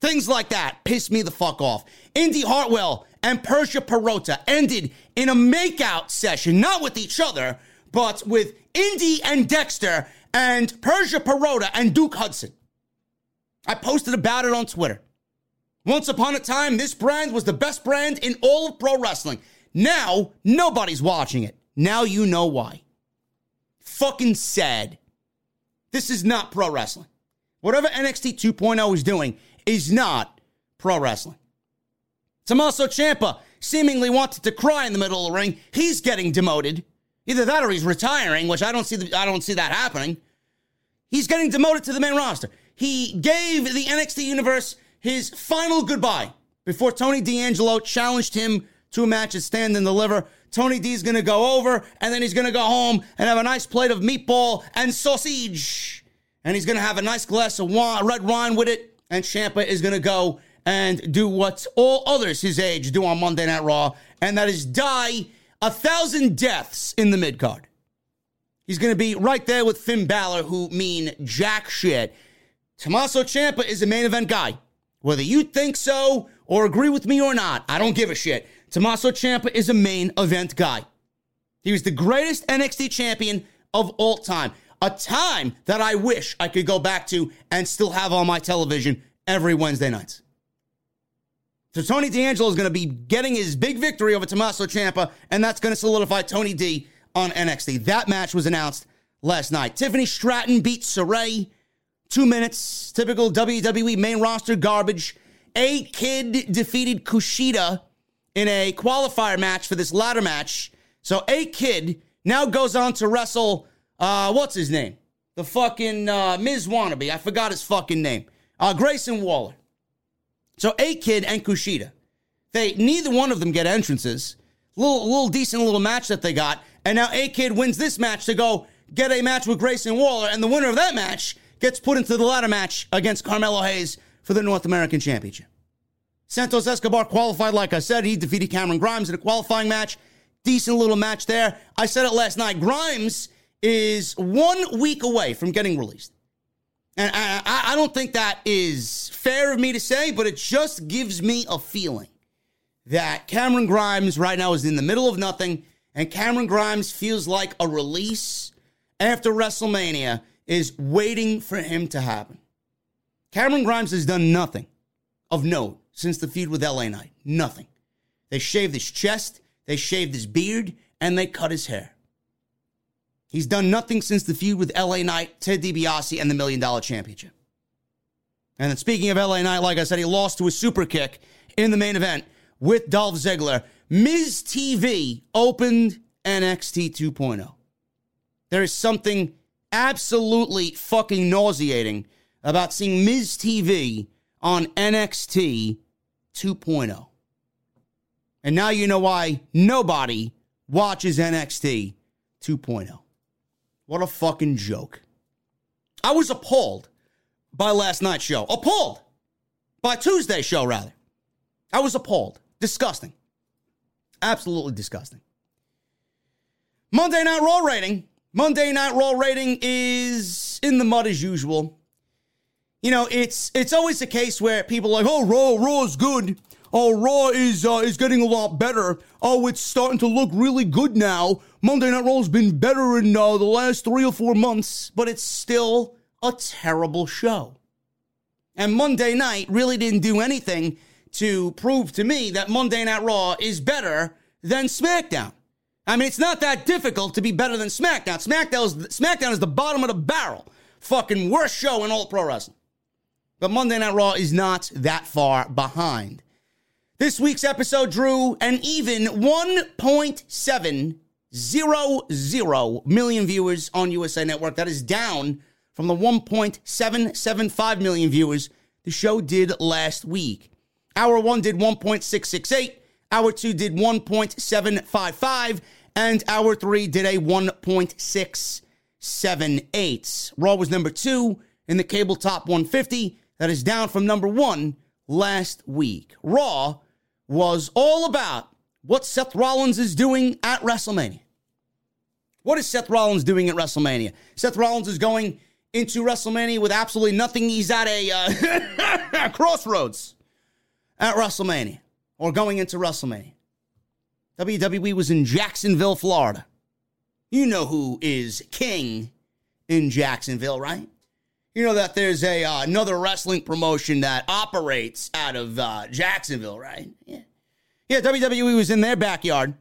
[SPEAKER 1] Things like that piss me the fuck off. Indi Hartwell and Persia Pirotta ended in a makeout session, not with each other, but with Indi and Dexter and Persia Pirotta and Duke Hudson. I posted about it on Twitter. Once upon a time, this brand was the best brand in all of pro wrestling. Now, nobody's watching it. Now you know why. Fucking sad. This is not pro wrestling. Whatever NXT 2.0 is doing is not pro wrestling. Tommaso Ciampa seemingly wanted to cry in the middle of the ring. He's getting demoted. Either that or he's retiring, which I don't see. The, I don't see that happening. He's getting demoted to the main roster. He gave the NXT universe his final goodbye before Tony D'Angelo challenged him to a match at Stand and Deliver. Tony D's gonna go over and then he's gonna go home and have a nice plate of meatball and sausage. And he's gonna have a nice glass of wine, red wine with it. And Ciampa is gonna go and do what all others his age do on Monday Night Raw, and that is die a thousand deaths in the mid card. He's gonna be right there with Finn Balor, who mean jack shit. Tommaso Ciampa is a main event guy. Whether you think so or agree with me or not, I don't give a shit. Tommaso Ciampa is a main event guy. He was the greatest NXT champion of all time. A time that I wish I could go back to and still have on my television every Wednesday nights. So Tony D'Angelo is going to be getting his big victory over Tommaso Ciampa, and that's going to solidify Tony D on NXT. That match was announced last night. Tiffany Stratton beat Sarray. Two minutes, typical WWE main roster garbage. A Kid defeated Kushida in a qualifier match for this ladder match. So A Kid now goes on to wrestle, uh, what's his name? The fucking uh, Wannabe. I forgot his fucking name. Uh, Grayson Waller. So A Kid and Kushida. They neither one of them get entrances. Little little decent little match that they got. And now A Kid wins this match to go get a match with Grayson Waller. And the winner of that match gets put into the ladder match against Carmelo Hayes for the North American Championship. Santos Escobar qualified, like I said. He defeated Cameron Grimes in a qualifying match. Decent little match there. I said it last night. Grimes is one week away from getting released. And I, I, don't think that is fair of me to say, but it just gives me a feeling that Cameron Grimes right now is in the middle of nothing, and Cameron Grimes feels like a release after WrestleMania is waiting for him to happen. Cameron Grimes has done nothing of note since the feud with LA Knight. Nothing. They shaved his chest, they shaved his beard, and they cut his hair. He's done nothing since the feud with LA Knight, Ted DiBiase, and the Million Dollar Championship. And then speaking of LA Knight, like I said, he lost to a super kick in the main event with Dolph Ziggler. Miz TV opened NXT 2.0. There is something absolutely fucking nauseating about seeing Miz TV on NXT 2.0. And now you know why nobody watches NXT 2.0. What a fucking joke. I was appalled by last night's show. Appalled. By Tuesday's show, rather. I was appalled. Disgusting. Absolutely disgusting. Monday Night Raw rating Monday Night Raw rating is in the mud as usual. You know, it's it's always the case where people are like, oh, Raw, Raw is good. Oh, Raw is uh, is getting a lot better. Oh, it's starting to look really good now. Monday Night Raw's been better in uh, the last three or four months, but it's still a terrible show. And Monday Night really didn't do anything to prove to me that Monday Night Raw is better than SmackDown. I mean, it's not that difficult to be better than SmackDown. SmackDown is, SmackDown is the bottom of the barrel. Fucking worst show in all pro wrestling. But Monday Night Raw is not that far behind. This week's episode drew an even 1.700 million viewers on USA Network. That is down from the 1.775 million viewers the show did last week. Hour one did 1.668. Hour two did 1.755. And hour three did a 1.678. Raw was number two in the cable top 150. That is down from number one last week. Raw was all about what Seth Rollins is doing at WrestleMania. What is Seth Rollins doing at WrestleMania? Seth Rollins is going into WrestleMania with absolutely nothing. He's at a uh, crossroads at WrestleMania or going into WrestleMania. WWE was in Jacksonville, Florida. You know who is king in Jacksonville, right? You know that there's a uh, another wrestling promotion that operates out of uh, Jacksonville, right? Yeah. Yeah, WWE was in their backyard.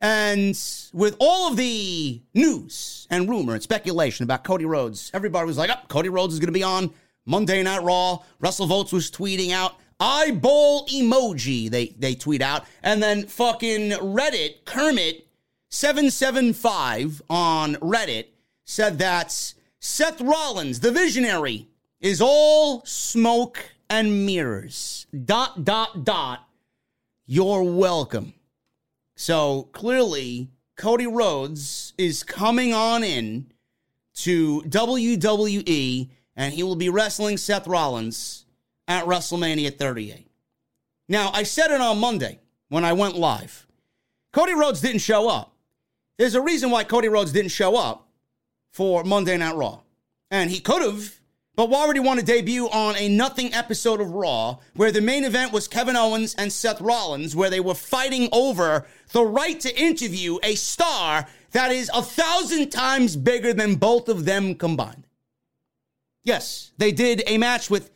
[SPEAKER 1] And with all of the news and rumor and speculation about Cody Rhodes, everybody was like, oh, Cody Rhodes is going to be on Monday Night Raw. WrestleVotes was tweeting out, eyeball emoji, they, they tweet out. And then fucking Reddit, Kermit, 775 on Reddit said that Seth Rollins, the visionary, is all smoke and mirrors. Dot, dot, dot. You're welcome. So clearly, Cody Rhodes is coming on in to WWE and he will be wrestling Seth Rollins at WrestleMania 38. Now, I said it on Monday when I went live. Cody Rhodes didn't show up. There's a reason why Cody Rhodes didn't show up for Monday Night Raw. And he could have, but he want to debut on a nothing episode of Raw where the main event was Kevin Owens and Seth Rollins, where they were fighting over the right to interview a star that is a thousand times bigger than both of them combined? Yes, they did a match with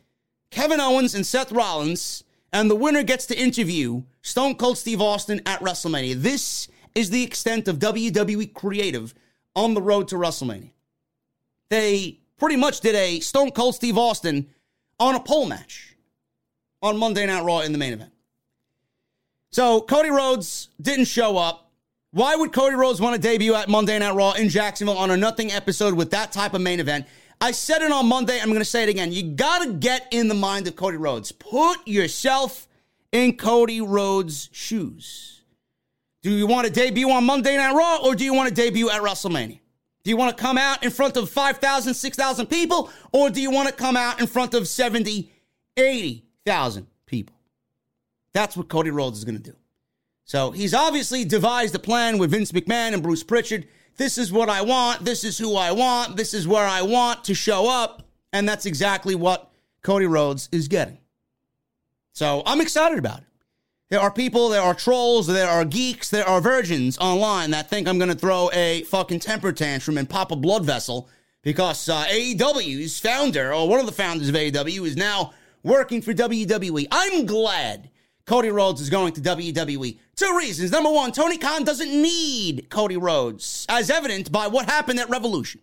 [SPEAKER 1] Kevin Owens and Seth Rollins, and the winner gets to interview Stone Cold Steve Austin at WrestleMania. This is the extent of WWE creative on the road to WrestleMania. They pretty much did a Stone Cold Steve Austin on a pole match on Monday Night Raw in the main event. So Cody Rhodes didn't show up. Why would Cody Rhodes want to debut at Monday Night Raw in Jacksonville on a nothing episode with that type of main event? I said it on Monday. I'm going to say it again. You got to get in the mind of Cody Rhodes. Put yourself in Cody Rhodes' shoes. Do you want to debut on Monday Night Raw or do you want to debut at WrestleMania? Do you want to come out in front of 5,000, 6,000 people or do you want to come out in front of 70, 80,000 people? That's what Cody Rhodes is going to do. So he's obviously devised a plan with Vince McMahon and Bruce Pritchard this is what I want. This is who I want. This is where I want to show up. And that's exactly what Cody Rhodes is getting. So I'm excited about it. There are people, there are trolls, there are geeks, there are virgins online that think I'm going to throw a fucking temper tantrum and pop a blood vessel because uh, AEW's founder, or one of the founders of AEW, is now working for WWE. I'm glad Cody Rhodes is going to WWE. Two reasons. Number one, Tony Khan doesn't need Cody Rhodes, as evident by what happened at Revolution.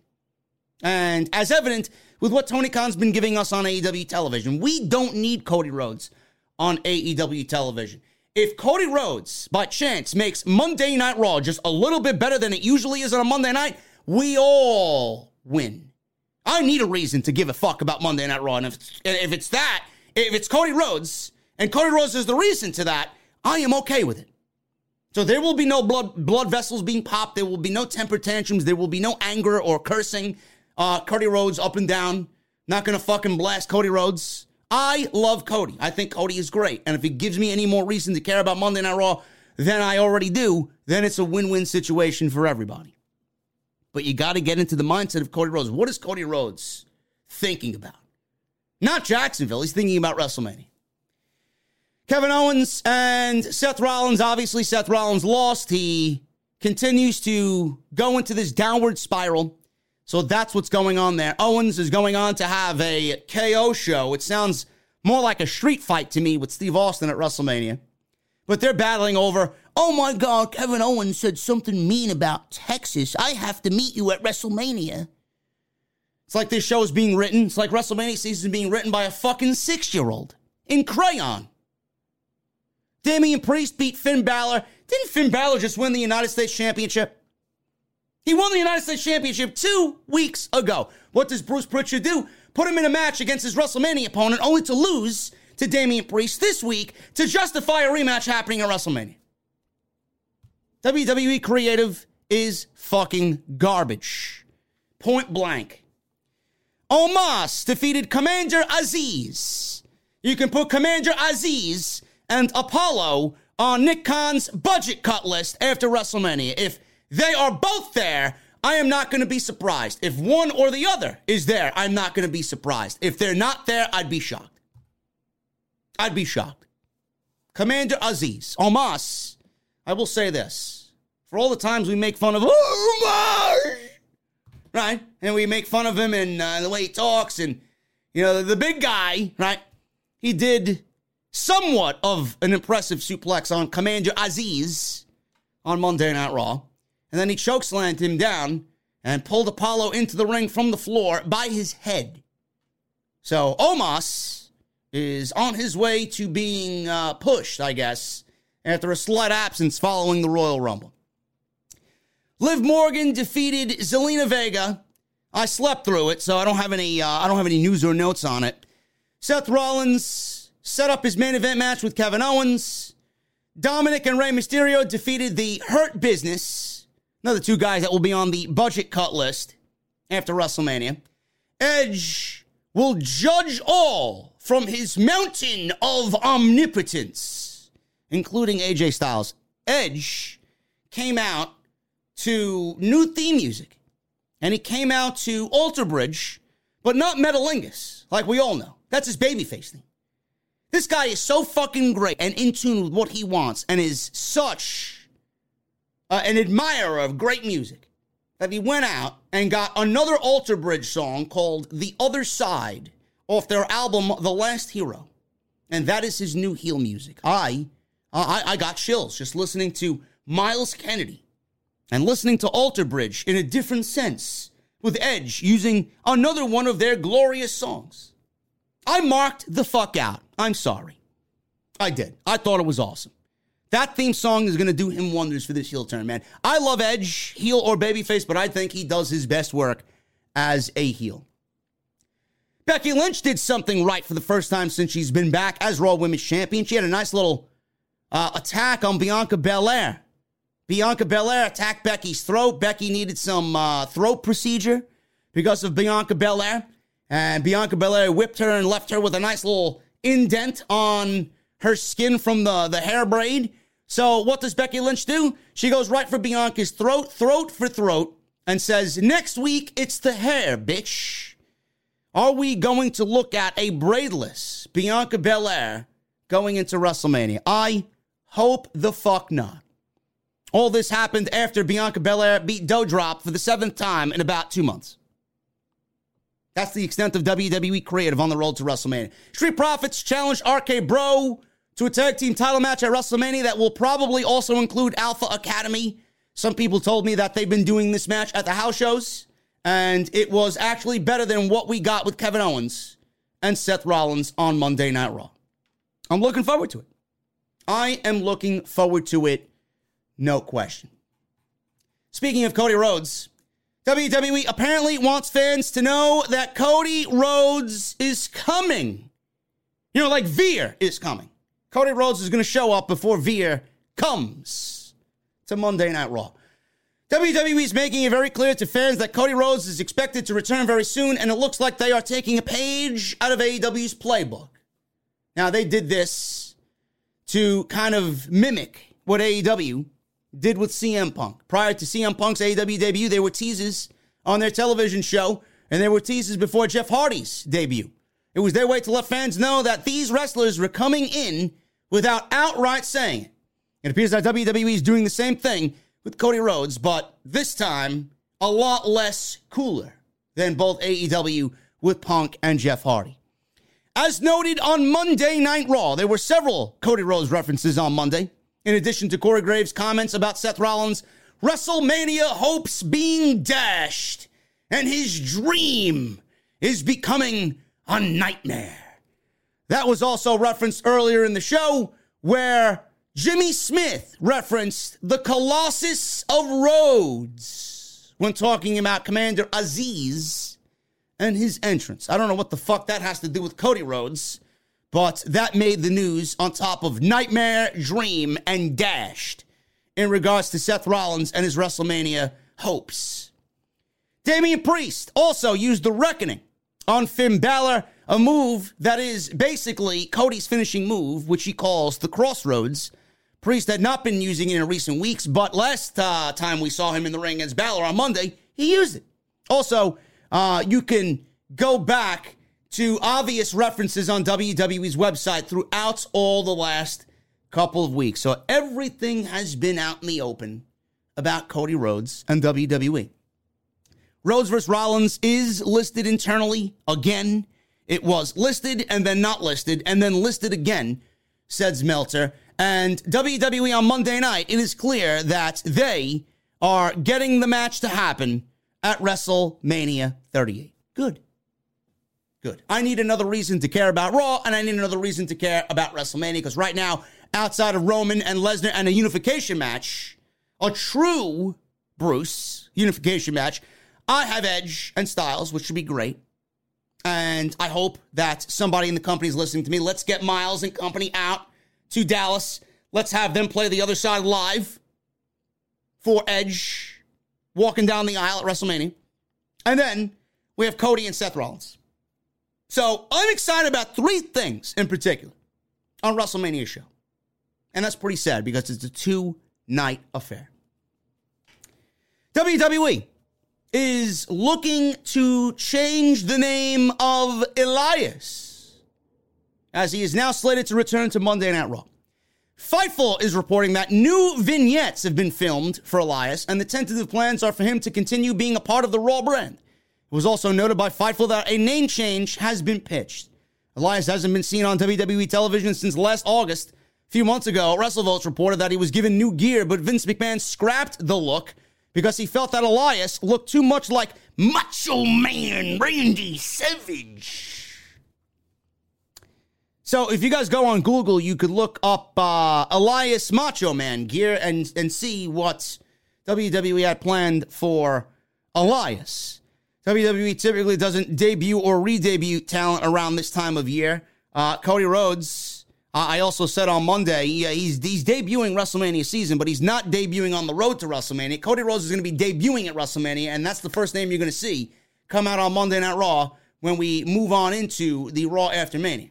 [SPEAKER 1] And as evident with what Tony Khan's been giving us on AEW television. We don't need Cody Rhodes on AEW television. If Cody Rhodes, by chance, makes Monday Night Raw just a little bit better than it usually is on a Monday night, we all win. I need a reason to give a fuck about Monday Night Raw. And if, if it's that, if it's Cody Rhodes, and Cody Rhodes is the reason to that, I am okay with it. So there will be no blood blood vessels being popped. There will be no temper tantrums. There will be no anger or cursing. Uh, Cody Rhodes up and down. Not gonna fucking blast Cody Rhodes. I love Cody. I think Cody is great. And if he gives me any more reason to care about Monday Night Raw than I already do, then it's a win-win situation for everybody. But you got to get into the mindset of Cody Rhodes. What is Cody Rhodes thinking about? Not Jacksonville. He's thinking about WrestleMania. Kevin Owens and Seth Rollins, obviously, Seth Rollins lost. He continues to go into this downward spiral. So that's what's going on there. Owens is going on to have a KO show. It sounds more like a street fight to me with Steve Austin at WrestleMania. But they're battling over, oh my God, Kevin Owens said something mean about Texas. I have to meet you at WrestleMania. It's like this show is being written. It's like WrestleMania season is being written by a fucking six year old in crayon. Damian Priest beat Finn Balor. Didn't Finn Balor just win the United States Championship? He won the United States Championship two weeks ago. What does Bruce Pritchard do? Put him in a match against his WrestleMania opponent, only to lose to Damian Priest this week to justify a rematch happening at WrestleMania. WWE creative is fucking garbage. Point blank. Omos defeated Commander Azeez. You can put Commander Azeez and Apollo on Nick Khan's budget cut list after WrestleMania. If they are both there, I am not going to be surprised. If one or the other is there, I'm not going to be surprised. If they're not there, I'd be shocked. I'd be shocked. Commander Azeez, Omos, I will say this. For all the times we make fun of Omos, right? And we make fun of him and uh, the way he talks and, you know, the, the big guy, right? He did somewhat of an impressive suplex on Commander Azeez on Monday Night Raw. And then he chokeslammed him down and pulled Apollo into the ring from the floor by his head. So Omos is on his way to being uh, pushed, I guess, after a slight absence following the Royal Rumble. Liv Morgan defeated Zelina Vega. I slept through it, so I don't have any. Uh, I don't have any news or notes on it. Seth Rollins set up his main event match with Kevin Owens. Dominik and Rey Mysterio defeated the Hurt Business, another two guys that will be on the budget cut list after WrestleMania. Edge will judge all from his mountain of omnipotence, including AJ Styles. Edge came out to new theme music, and he came out to Alter Bridge, but not Metalingus, like we all know. That's his babyface thing. This guy is so fucking great and in tune with what he wants and is such uh, an admirer of great music that he went out and got another Alter Bridge song called The Other Side off their album The Last Hero. And that is his new heel music. I, I, I got chills just listening to Myles Kennedy and listening to Alter Bridge in a different sense with Edge using another one of their glorious songs. I marked the fuck out. I'm sorry. I did. I thought it was awesome. That theme song is going to do him wonders for this heel turn, man. I love Edge, heel or babyface, but I think he does his best work as a heel. Becky Lynch did something right for the first time since she's been back as Raw Women's Champion. She had a nice little uh, attack on Bianca Belair. Bianca Belair attacked Becky's throat. Becky needed some uh, throat procedure because of Bianca Belair. And Bianca Belair whipped her and left her with a nice little indent on her skin from the, the hair braid. So what does Becky Lynch do? She goes right for Bianca's throat, throat for throat, and says, Next week, it's the hair, bitch. Are we going to look at a braidless Bianca Belair going into WrestleMania? I hope the fuck not. All this happened after Bianca Belair beat Doudrop for the seventh time in about two months. That's the extent of WWE creative on the road to WrestleMania. Street Profits challenge RK Bro to a tag team title match at WrestleMania that will probably also include Alpha Academy. Some people told me that they've been doing this match at the house shows, and it was actually better than what we got with Kevin Owens and Seth Rollins on Monday Night Raw. I'm looking forward to it. I am looking forward to it, no question. Speaking of Cody Rhodes, WWE apparently wants fans to know that Cody Rhodes is coming. You know, like Veer is coming. Cody Rhodes is going to show up before Veer comes to Monday Night Raw. WWE is making it very clear to fans that Cody Rhodes is expected to return very soon, and it looks like they are taking a page out of AEW's playbook. Now, they did this to kind of mimic what AEW did with CM Punk. Prior to CM Punk's AEW debut, there were teases on their television show, and there were teases before Jeff Hardy's debut. It was their way to let fans know that these wrestlers were coming in without outright saying it. It appears that WWE is doing the same thing with Cody Rhodes, but this time a lot less cooler than both AEW with Punk and Jeff Hardy. As noted on Monday Night Raw, there were several Cody Rhodes references on Monday. In addition to Corey Graves' comments about Seth Rollins' WrestleMania hopes being dashed, and his dream is becoming a nightmare. That was also referenced earlier in the show where Jimmy Smith referenced the Colossus of Rhodes when talking about Commander Azeez and his entrance. I don't know what the fuck that has to do with Cody Rhodes, but that made the news on top of Nightmare, Dream, and Dashed in regards to Seth Rollins and his WrestleMania hopes. Damian Priest also used the Reckoning on Finn Balor, a move that is basically Cody's finishing move, which he calls the Cross Rhodes. Priest had not been using it in recent weeks, but last uh, time we saw him in the ring against Balor on Monday, he used it. Also, uh, you can go back to obvious references on WWE's website throughout all the last couple of weeks. So everything has been out in the open about Cody Rhodes and WWE. Rhodes versus Rollins is listed internally again. It was listed and then not listed and then listed again, says Meltzer. And WWE on Monday night, it is clear that they are getting the match to happen at WrestleMania 38. Good. Good. I need another reason to care about Raw, and I need another reason to care about WrestleMania because right now, outside of Roman and Lesnar and a unification match, a true Bruce unification match, I have Edge and Styles, which should be great. And I hope that somebody in the company is listening to me. Let's get Myles and company out to Dallas. Let's have them play the other side live for Edge walking down the aisle at WrestleMania. And then we have Cody and Seth Rollins. So I'm excited about three things in particular on WrestleMania show. And that's pretty sad because it's a two night affair. WWE is looking to change the name of Elias as he is now slated to return to Monday Night Raw. Fightful is reporting that new vignettes have been filmed for Elias, and the tentative plans are for him to continue being a part of the Raw brand. It was also noted by Fightful that a name change has been pitched. Elias hasn't been seen on WWE television since last August. A few months ago, WrestleVotes reported that he was given new gear, but Vince McMahon scrapped the look because he felt that Elias looked too much like Macho Man Randy Savage. So if you guys go on Google, you could look up uh, Elias Macho Man gear and and see what WWE had planned for Elias. WWE typically doesn't debut or re-debut talent around this time of year. Uh, Cody Rhodes, I also said on Monday, yeah, he's he's debuting WrestleMania season, but he's not debuting on the road to WrestleMania. Cody Rhodes is going to be debuting at WrestleMania, and that's the first name you're going to see come out on Monday Night Raw when we move on into the Raw after Mania.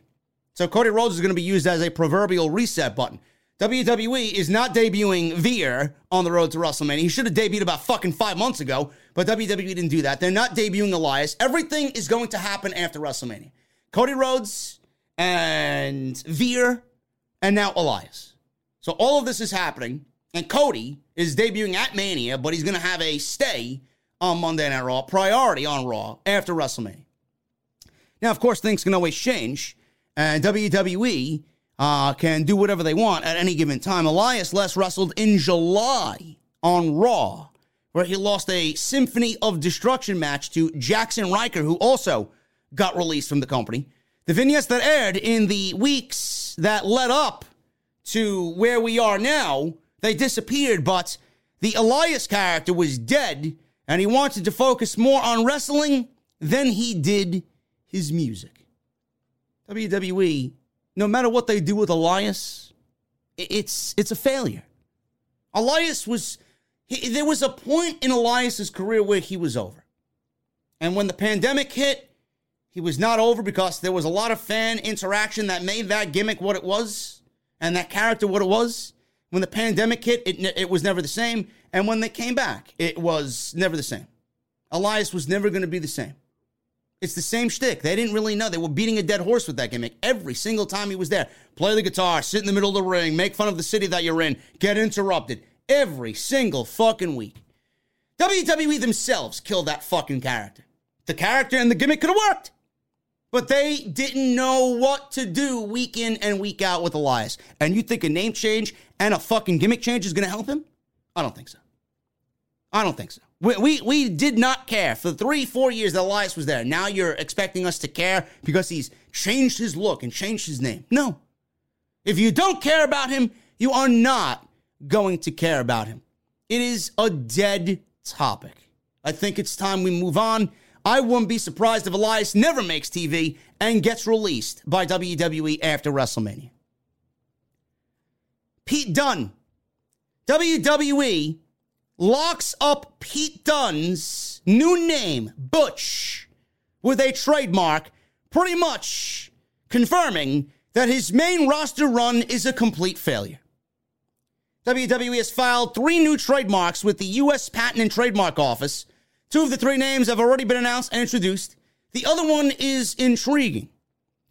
[SPEAKER 1] So Cody Rhodes is going to be used as a proverbial reset button. WWE is not debuting Veer on the road to WrestleMania. He should have debuted about fucking five months ago, but WWE didn't do that. They're not debuting Elias. Everything is going to happen after WrestleMania. Cody Rhodes and Veer, and now Elias. So all of this is happening, and Cody is debuting at Mania, but he's going to have a stay on Monday Night Raw, priority on Raw after WrestleMania. Now, of course, things can always change and WWE uh, can do whatever they want at any given time. Elias last wrestled in July on Raw, where he lost a Symphony of Destruction match to Jackson Ryker, who also got released from the company. The vignettes that aired in the weeks that led up to where we are now, they disappeared, but the Elias character was dead, and he wanted to focus more on wrestling than he did his music. WWE, no matter what they do with Elias, it's it's a failure. Elias was he, there was a point in Elias's career where he was over. And when the pandemic hit, he was not over because there was a lot of fan interaction that made that gimmick what it was and that character what it was. When the pandemic hit, it, it was never the same. And when they came back, it was never the same. Elias was never going to be the same. It's the same shtick. They didn't really know. They were beating a dead horse with that gimmick every single time he was there. Play the guitar, sit in the middle of the ring, make fun of the city that you're in, get interrupted every single fucking week. WWE themselves killed that fucking character. The character and the gimmick could have worked, but they didn't know what to do week in and week out with Elias. And you think a name change and a fucking gimmick change is going to help him? I don't think so. I don't think so. We, we, we did not care for three, four years that Elias was there. Now you're expecting us to care because he's changed his look and changed his name. No. If you don't care about him, you are not going to care about him. It is a dead topic. I think it's time we move on. I wouldn't be surprised if Elias never makes TV and gets released by WWE after WrestleMania. Pete Dunne. WWE locks up Pete Dunne's new name, Butch, with a trademark, pretty much confirming that his main roster run is a complete failure. WWE has filed three new trademarks with the U.S. Patent and Trademark Office. Two of the three names have already been announced and introduced. The other one is intriguing.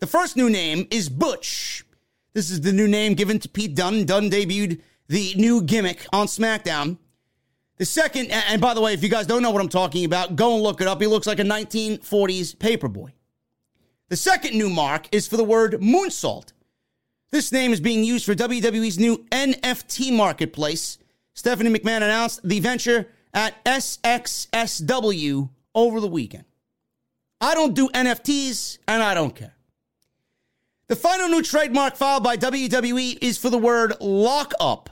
[SPEAKER 1] The first new name is Butch. This is the new name given to Pete Dunne. Dunne debuted the new gimmick on SmackDown. The second, and by the way, if you guys don't know what I'm talking about, go and look it up. He looks like a 1940s paperboy. The second new mark is for the word moonsault. This name is being used for WWE's new NFT marketplace. Stephanie McMahon announced the venture at SXSW over the weekend. I don't do NFTs and I don't care. The final new trademark filed by WWE is for the word lockup.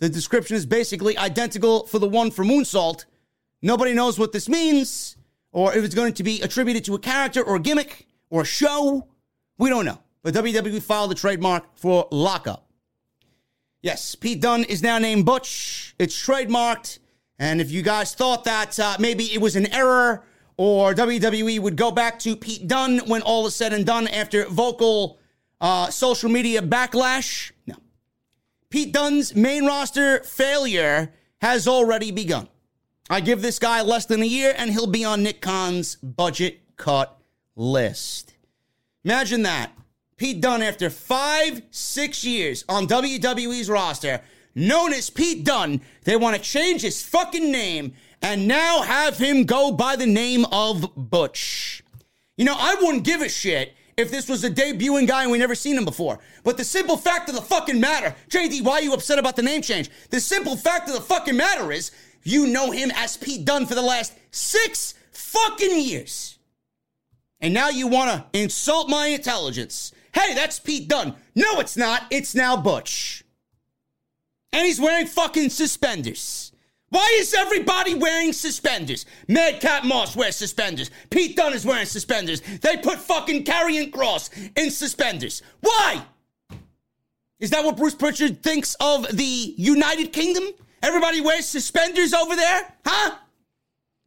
[SPEAKER 1] The description is basically identical for the one for Moonsault. Nobody knows what this means or if it's going to be attributed to a character or a gimmick or a show. We don't know but WWE filed a trademark for lockup. Yes, Pete Dunne is now named Butch. It's trademarked. And if you guys thought that uh, maybe it was an error or WWE would go back to Pete Dunne when all is said and done after vocal uh, social media backlash, no. Pete Dunne's main roster failure has already begun. I give this guy less than a year and he'll be on Nick Khan's budget cut list. Imagine that. Pete Dunne, after five, six years on WWE's roster, known as Pete Dunne. they want to change his fucking name and now have him go by the name of Butch. You know, I wouldn't give a shit if this was a debuting guy and we never seen him before. But the simple fact of the fucking matter, JD, why are you upset about the name change? The simple fact of the fucking matter is you know him as Pete Dunne for the last six fucking years. And now you want to insult my intelligence Hey, that's Pete Dunne. No, it's not. It's now Butch. And he's wearing fucking suspenders. Why is everybody wearing suspenders? Madcap Moss wears suspenders. Pete Dunne is wearing suspenders. They put fucking Karrion Kross in suspenders. Why? Is that what Bruce Pritchard thinks of the United Kingdom? Everybody wears suspenders over there? Huh?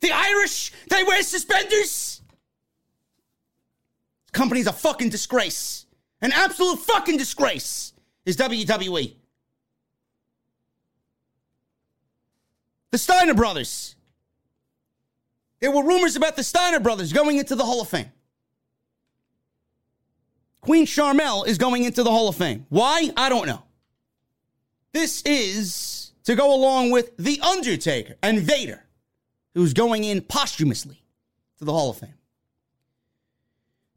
[SPEAKER 1] The Irish, they wear suspenders? This company's a fucking disgrace. An absolute fucking disgrace is WWE. The Steiner brothers. There were rumors about the Steiner brothers going into the Hall of Fame. Queen Sharmell is going into the Hall of Fame. Why? I don't know. This is to go along with The Undertaker and Vader, who's going in posthumously to the Hall of Fame.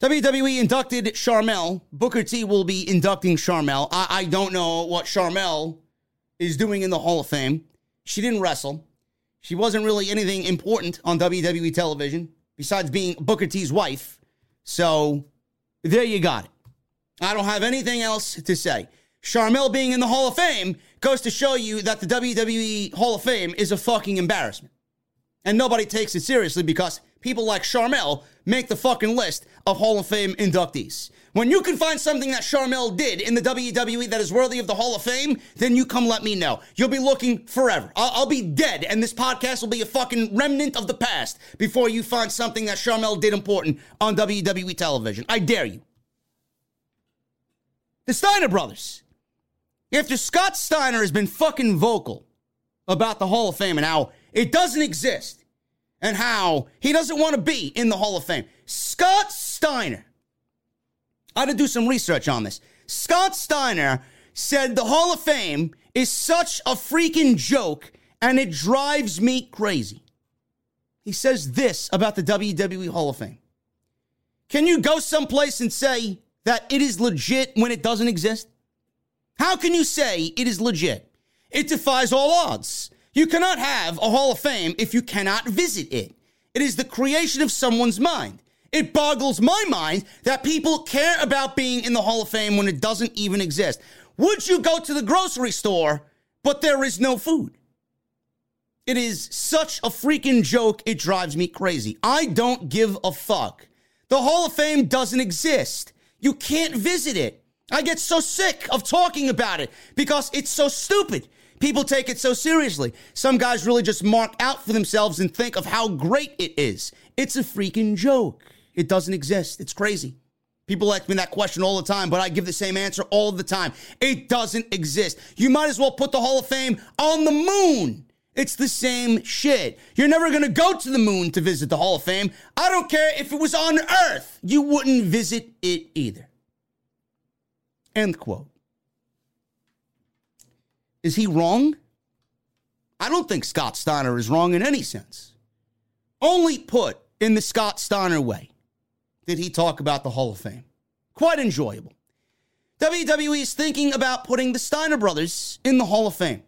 [SPEAKER 1] WWE inducted Sharmell. Booker T will be inducting Sharmell. I, I don't know what Sharmell is doing in the Hall of Fame. She didn't wrestle. She wasn't really anything important on WWE television besides being Booker T's wife. So there you got it. I don't have anything else to say. Sharmell being in the Hall of Fame goes to show you that the WWE Hall of Fame is a fucking embarrassment. And nobody takes it seriously because people like Sharmell make the fucking list of Hall of Fame inductees. When you can find something that Sharmell did in the WWE that is worthy of the Hall of Fame, then you come let me know. You'll be looking forever. I'll, I'll be dead, and this podcast will be a fucking remnant of the past before you find something that Sharmell did important on WWE television. I dare you. The Steiner brothers. After Scott Steiner has been fucking vocal about the Hall of Fame and how it doesn't exist, and how he doesn't want to be in the Hall of Fame. Scott Steiner, I had to do some research on this. Scott Steiner said the Hall of Fame is such a freaking joke and it drives me crazy. He says this about the WWE Hall of Fame. Can you go someplace and say that it is legit when it doesn't exist? How can you say it is legit? It defies all odds. You cannot have a Hall of Fame if you cannot visit it. It is the creation of someone's mind. It boggles my mind that people care about being in the Hall of Fame when it doesn't even exist. Would you go to the grocery store, but there is no food? It is such a freaking joke, it drives me crazy. I don't give a fuck. The Hall of Fame doesn't exist. You can't visit it. I get so sick of talking about it because it's so stupid. People take it so seriously. Some guys really just mark out for themselves and think of how great it is. It's a freaking joke. It doesn't exist. It's crazy. People ask me that question all the time, but I give the same answer all the time. It doesn't exist. You might as well put the Hall of Fame on the moon. It's the same shit. You're never going to go to the moon to visit the Hall of Fame. I don't care if it was on Earth. You wouldn't visit it either. End quote. Is he wrong? I don't think Scott Steiner is wrong in any sense. Only put in the Scott Steiner way did he talk about the Hall of Fame. Quite enjoyable. WWE is thinking about putting the Steiner brothers in the Hall of Fame.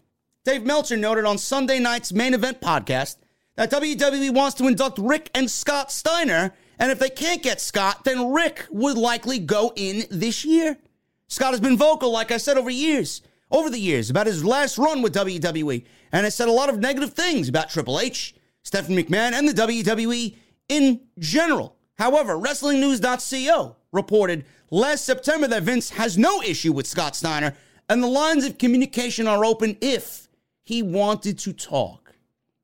[SPEAKER 1] Dave Meltzer noted on Sunday night's main event podcast that WWE wants to induct Rick and Scott Steiner, and if they can't get Scott, then Rick would likely go in this year. Scott has been vocal, like I said, over years, over the years, about his last run with WWE, and has said a lot of negative things about Triple H, Stephanie McMahon, and the WWE in general. However, WrestlingNews.co reported last September that Vince has no issue with Scott Steiner, and the lines of communication are open if he wanted to talk.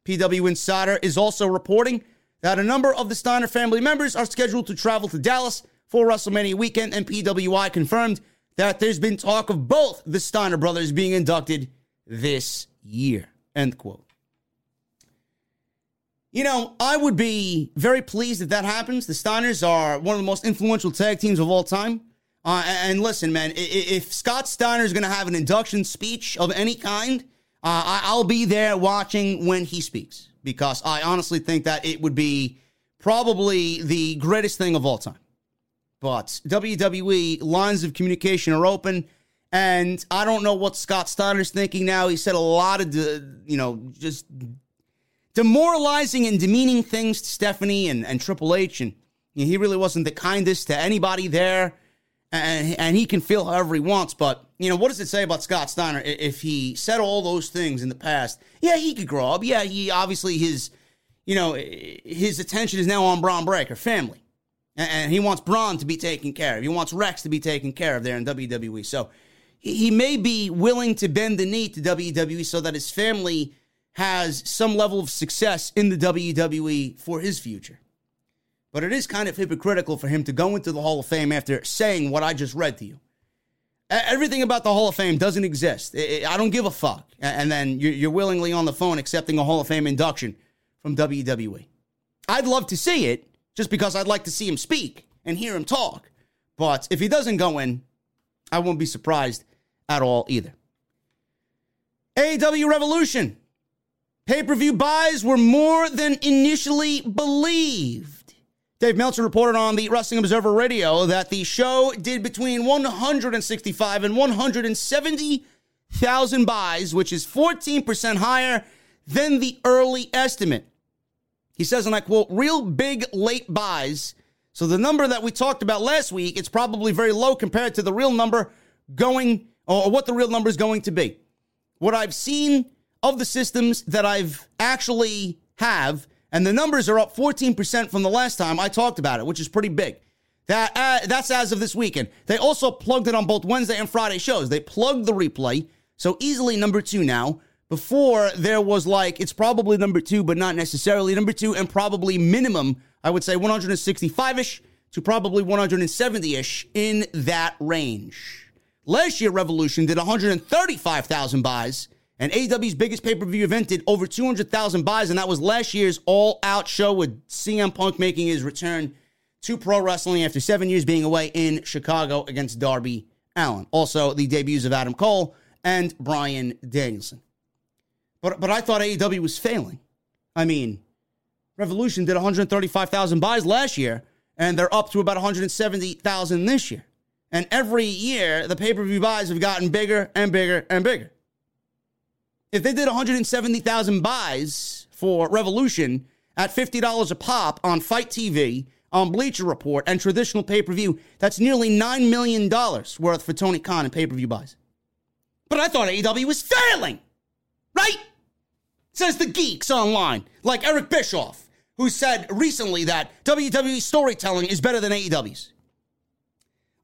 [SPEAKER 1] PW Insider is also reporting that a number of the Steiner family members are scheduled to travel to Dallas for WrestleMania weekend, and PWI confirmed that there's been talk of both the Steiner brothers being inducted this year. End quote. You know, I would be very pleased if that happens. The Steiners are one of the most influential tag teams of all time. Uh, and listen, man, if Scott Steiner is going to have an induction speech of any kind, uh, I'll be there watching when he speaks because I honestly think that it would be probably the greatest thing of all time. But WWE lines of communication are open. And I don't know what Scott Steiner's thinking now. He said a lot of, you know, just demoralizing and demeaning things to Stephanie and, and Triple H. And you know, he really wasn't the kindest to anybody there. And, and he can feel however he wants. But, you know, what does it say about Scott Steiner if he said all those things in the past? Yeah, he could grow up. Yeah, he obviously his, you know, his attention is now on Bron Breakker family. And he wants Bron to be taken care of. He wants Rex to be taken care of there in WWE. So he may be willing to bend the knee to WWE so that his family has some level of success in the WWE for his future. But it is kind of hypocritical for him to go into the Hall of Fame after saying what I just read to you. Everything about the Hall of Fame doesn't exist. I don't give a fuck. And then you're willingly on the phone accepting a Hall of Fame induction from WWE. I'd love to see it just because I'd like to see him speak and hear him talk. But if he doesn't go in, I won't be surprised at all either. AEW Revolution. Pay per view buys were more than initially believed. Dave Meltzer reported on the Wrestling Observer Radio that the show did between 165 and 170,000 buys, which is 14% higher than the early estimate. He says, and I quote, real big late buys. So the number that we talked about last week, it's probably very low compared to the real number going, or what the real number is going to be. What I've seen of the systems that I've actually have, and the numbers are up 14% from the last time I talked about it, which is pretty big. That uh, that's as of this weekend. They also plugged it on both Wednesday and Friday shows. They plugged the replay, so easily number two now. Before there was like it's probably number two, but not necessarily number two, and probably minimum I would say 165 ish to probably 170 ish in that range. Last year, Revolution did 135,000 buys, and AEW's biggest pay per view event did over 200,000 buys, and that was last year's all out show with CM Punk making his return to pro wrestling after seven years being away in Chicago against Darby Allin. Also, the debuts of Adam Cole and Bryan Danielson. But but I thought AEW was failing. I mean, Revolution did 135,000 buys last year, and they're up to about 170,000 this year. And every year, the pay per view buys have gotten bigger and bigger and bigger. If they did 170,000 buys for Revolution at $50 a pop on FITE TV, on Bleacher Report, and traditional pay per view, that's nearly $9 million worth for Tony Khan in pay per view buys. But I thought AEW was failing, right? Says the geeks online, like Eric Bischoff, who said recently that WWE storytelling is better than AEW's.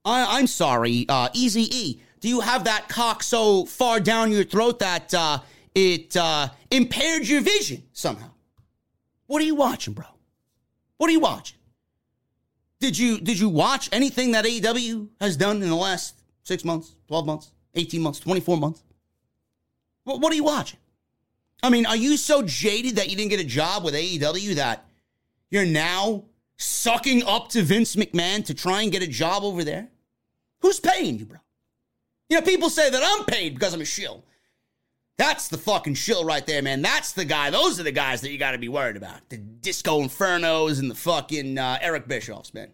[SPEAKER 1] I, am sorry, uh, Easy E. Do you have that cock so far down your throat that uh, it uh, impaired your vision somehow? What are you watching, bro? What are you watching? Did you did you watch anything that AEW has done in the last six months, twelve months, eighteen months, twenty four months? What, what are you watching? I mean, are you so jaded that you didn't get a job with AEW that you're now sucking up to Vince McMahon to try and get a job over there? Who's paying you, bro? You know, people say that I'm paid because I'm a shill. That's the fucking shill right there, man. That's the guy. Those are the guys that you got to be worried about. The Disco Infernos and the fucking uh, Eric Bischoffs, man.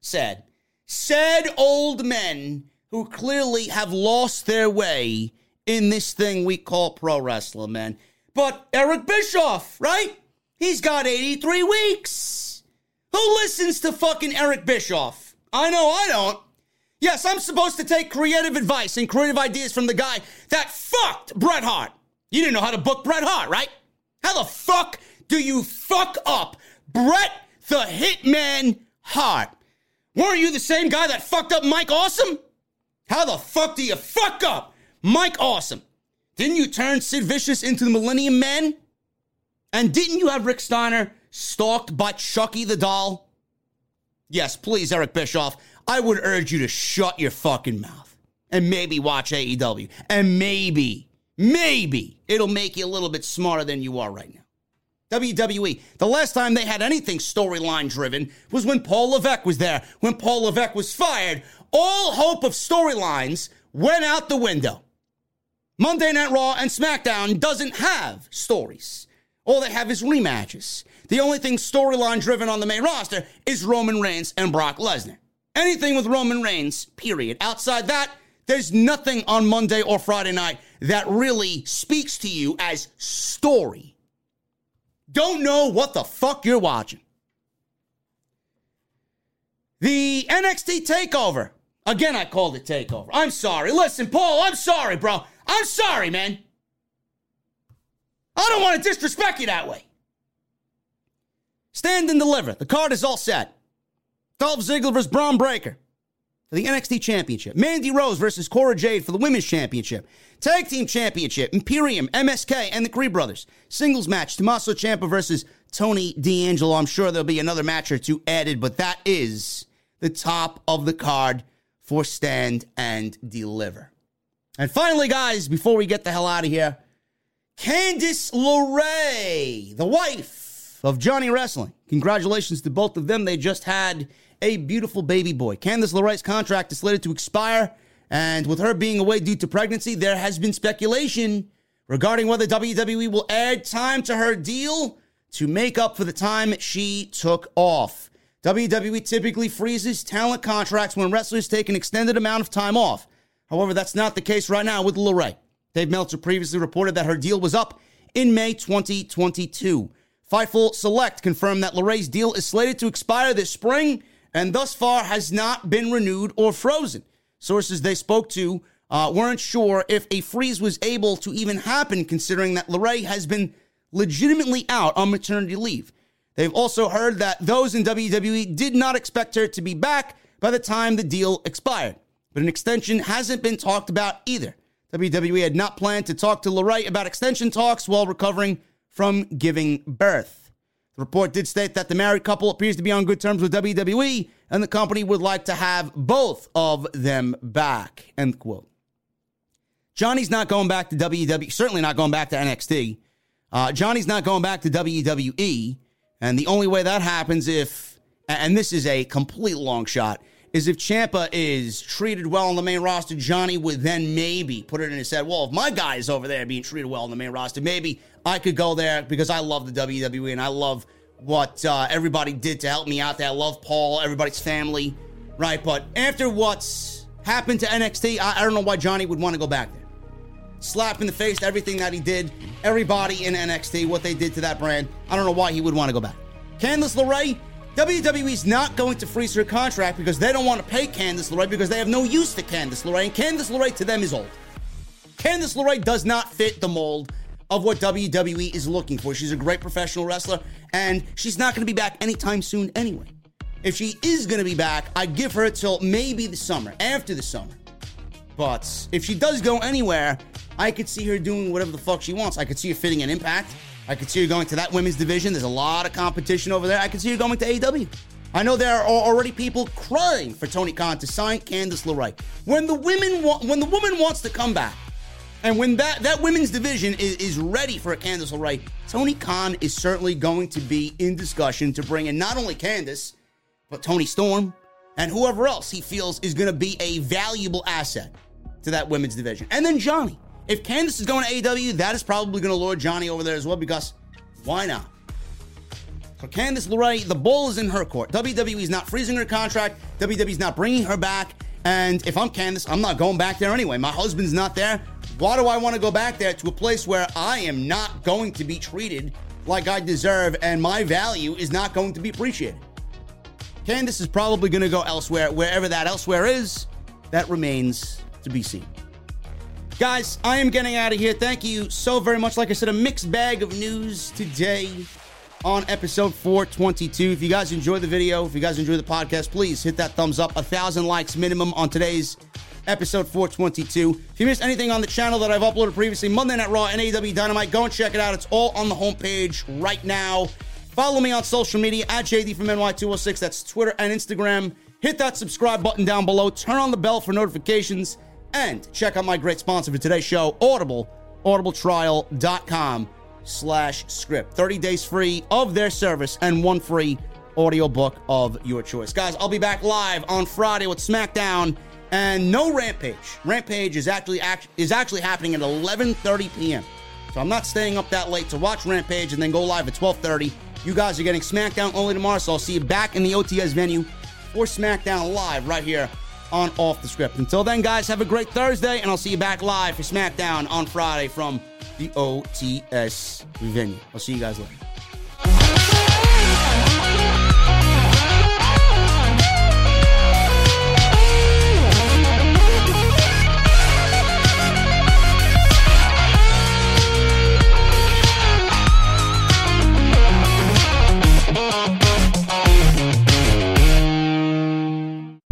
[SPEAKER 1] Sad. Sad old men who clearly have lost their way in this thing we call pro wrestling, man. But Eric Bischoff, right? He's got 83 weeks. Who listens to fucking Eric Bischoff? I know I don't. Yes, I'm supposed to take creative advice and creative ideas from the guy that fucked Bret Hart. You didn't know how to book Bret Hart, right? How the fuck do you fuck up Bret the Hitman Hart? Weren't you the same guy that fucked up Mike Awesome? How the fuck do you fuck up Mike Awesome? Didn't you turn Sid Vicious into the Millennium Man? And didn't you have Rick Steiner stalked by Chucky the doll? Yes, please, Eric Bischoff. I would urge you to shut your fucking mouth and maybe watch AEW. And maybe, maybe it'll make you a little bit smarter than you are right now. WWE, the last time they had anything storyline driven was when Paul Levesque was there. When Paul Levesque was fired, all hope of storylines went out the window. Monday Night Raw and SmackDown doesn't have stories. All they have is rematches. The only thing storyline driven on the main roster is Roman Reigns and Brock Lesnar. Anything with Roman Reigns, period. Outside that, there's nothing on Monday or Friday night that really speaks to you as story. Don't know what the fuck you're watching. The NXT takeover. Again, I called it takeover. I'm sorry. Listen, Paul, I'm sorry, bro. I'm sorry, man. I don't want to disrespect you that way. Stand and deliver. The card is all set. Dolph Ziggler versus Bron Breakker for the NXT Championship. Mandy Rose versus Cora Jade for the Women's Championship. Tag Team Championship. Imperium, MSK, and the Creed Brothers. Singles match. Tommaso Ciampa versus Tony D'Angelo. I'm sure there'll be another match or two added, but that is the top of the card for Stand and Deliver. And finally, guys, before we get the hell out of here, Candice LeRae, the wife of Johnny Wrestling. Congratulations to both of them. They just had a beautiful baby boy. Candice LeRae's contract is slated to expire, and with her being away due to pregnancy, there has been speculation regarding whether WWE will add time to her deal to make up for the time she took off. WWE typically freezes talent contracts when wrestlers take an extended amount of time off. However, that's not the case right now with LeRae. Dave Meltzer previously reported that her deal was up in May 2022. Fightful Select confirmed that LeRae's deal is slated to expire this spring and thus far has not been renewed or frozen. Sources they spoke to uh, weren't sure if a freeze was able to even happen, considering that LeRae has been legitimately out on maternity leave. They've also heard that those in WWE did not expect her to be back by the time the deal expired. But an extension hasn't been talked about either. WWE had not planned to talk to LeRae about extension talks while recovering from giving birth. The report did state that the married couple appears to be on good terms with WWE, and the company would like to have both of them back. End quote. Johnny's not going back to WWE, certainly not going back to NXT. Uh, Johnny's not going back to WWE, and the only way that happens if, and this is a complete long shot, is if Ciampa is treated well on the main roster, Johnny would then maybe put it in his head, well, if my guy is over there being treated well on the main roster, maybe I could go there because I love the WWE and I love what uh, everybody did to help me out there. I love Paul, everybody's family, right? But after what's happened to NXT, I, I don't know why Johnny would want to go back there. Slap in the face everything that he did, everybody in NXT, what they did to that brand. I don't know why he would want to go back. Candice LeRae, WWE's not going to freeze her contract because they don't want to pay Candice LeRae because they have no use to Candice LeRae, and Candice LeRae to them is old. Candice LeRae does not fit the mold of what WWE is looking for. She's a great professional wrestler, and she's not going to be back anytime soon anyway. If she is going to be back, I'd give her till maybe the summer, after the summer. But if she does go anywhere, I could see her doing whatever the fuck she wants. I could see her fitting an impact. I could see her going to that women's division. There's a lot of competition over there. I could see her going to AEW. I know there are already people crying for Tony Khan to sign Candice LeRae. When the women wa- when the woman wants to come back, and when that, that women's division is, is ready for a Candice LeRae, Tony Khan is certainly going to be in discussion to bring in not only Candice, but Toni Storm and whoever else he feels is going to be a valuable asset to that women's division. And then Johnny. If Candice is going to AEW, that is probably going to lure Johnny over there as well because why not? For Candice LeRae, the ball is in her court. WWE is not freezing her contract. WWE is not bringing her back. And if I'm Candice, I'm not going back there anyway. My husband's not there. Why do I want to go back there to a place where I am not going to be treated like I deserve and my value is not going to be appreciated? Candice is probably going to go elsewhere. Wherever that elsewhere is, that remains to be seen. Guys, I am getting out of here. Thank you so very much. Like I said, a mixed bag of news today on episode 422. If you guys enjoy the video, if you guys enjoy the podcast, please hit that thumbs up. A thousand likes minimum on today's episode 422. If you missed anything on the channel that I've uploaded previously, Monday Night Raw and Dynamite, go and check it out. It's all on the homepage right now. Follow me on social media at JD from NY206. That's Twitter and Instagram. Hit that subscribe button down below. Turn on the bell for notifications. And check out my great sponsor for today's show, Audible, audibletrial.com slash script. 30 days free of their service and one free audiobook of your choice. Guys, I'll be back live on Friday with SmackDown and no Rampage. Rampage is actually act- is actually happening at 11:30 p.m. So I'm not staying up that late to watch Rampage and then go live at 12:30. You guys are getting SmackDown only tomorrow, so I'll see you back in the OTS venue for SmackDown live right here on Off the Script. Until then, guys, have a great Thursday, and I'll see you back live for SmackDown on Friday from the OTS venue. I'll see you guys later.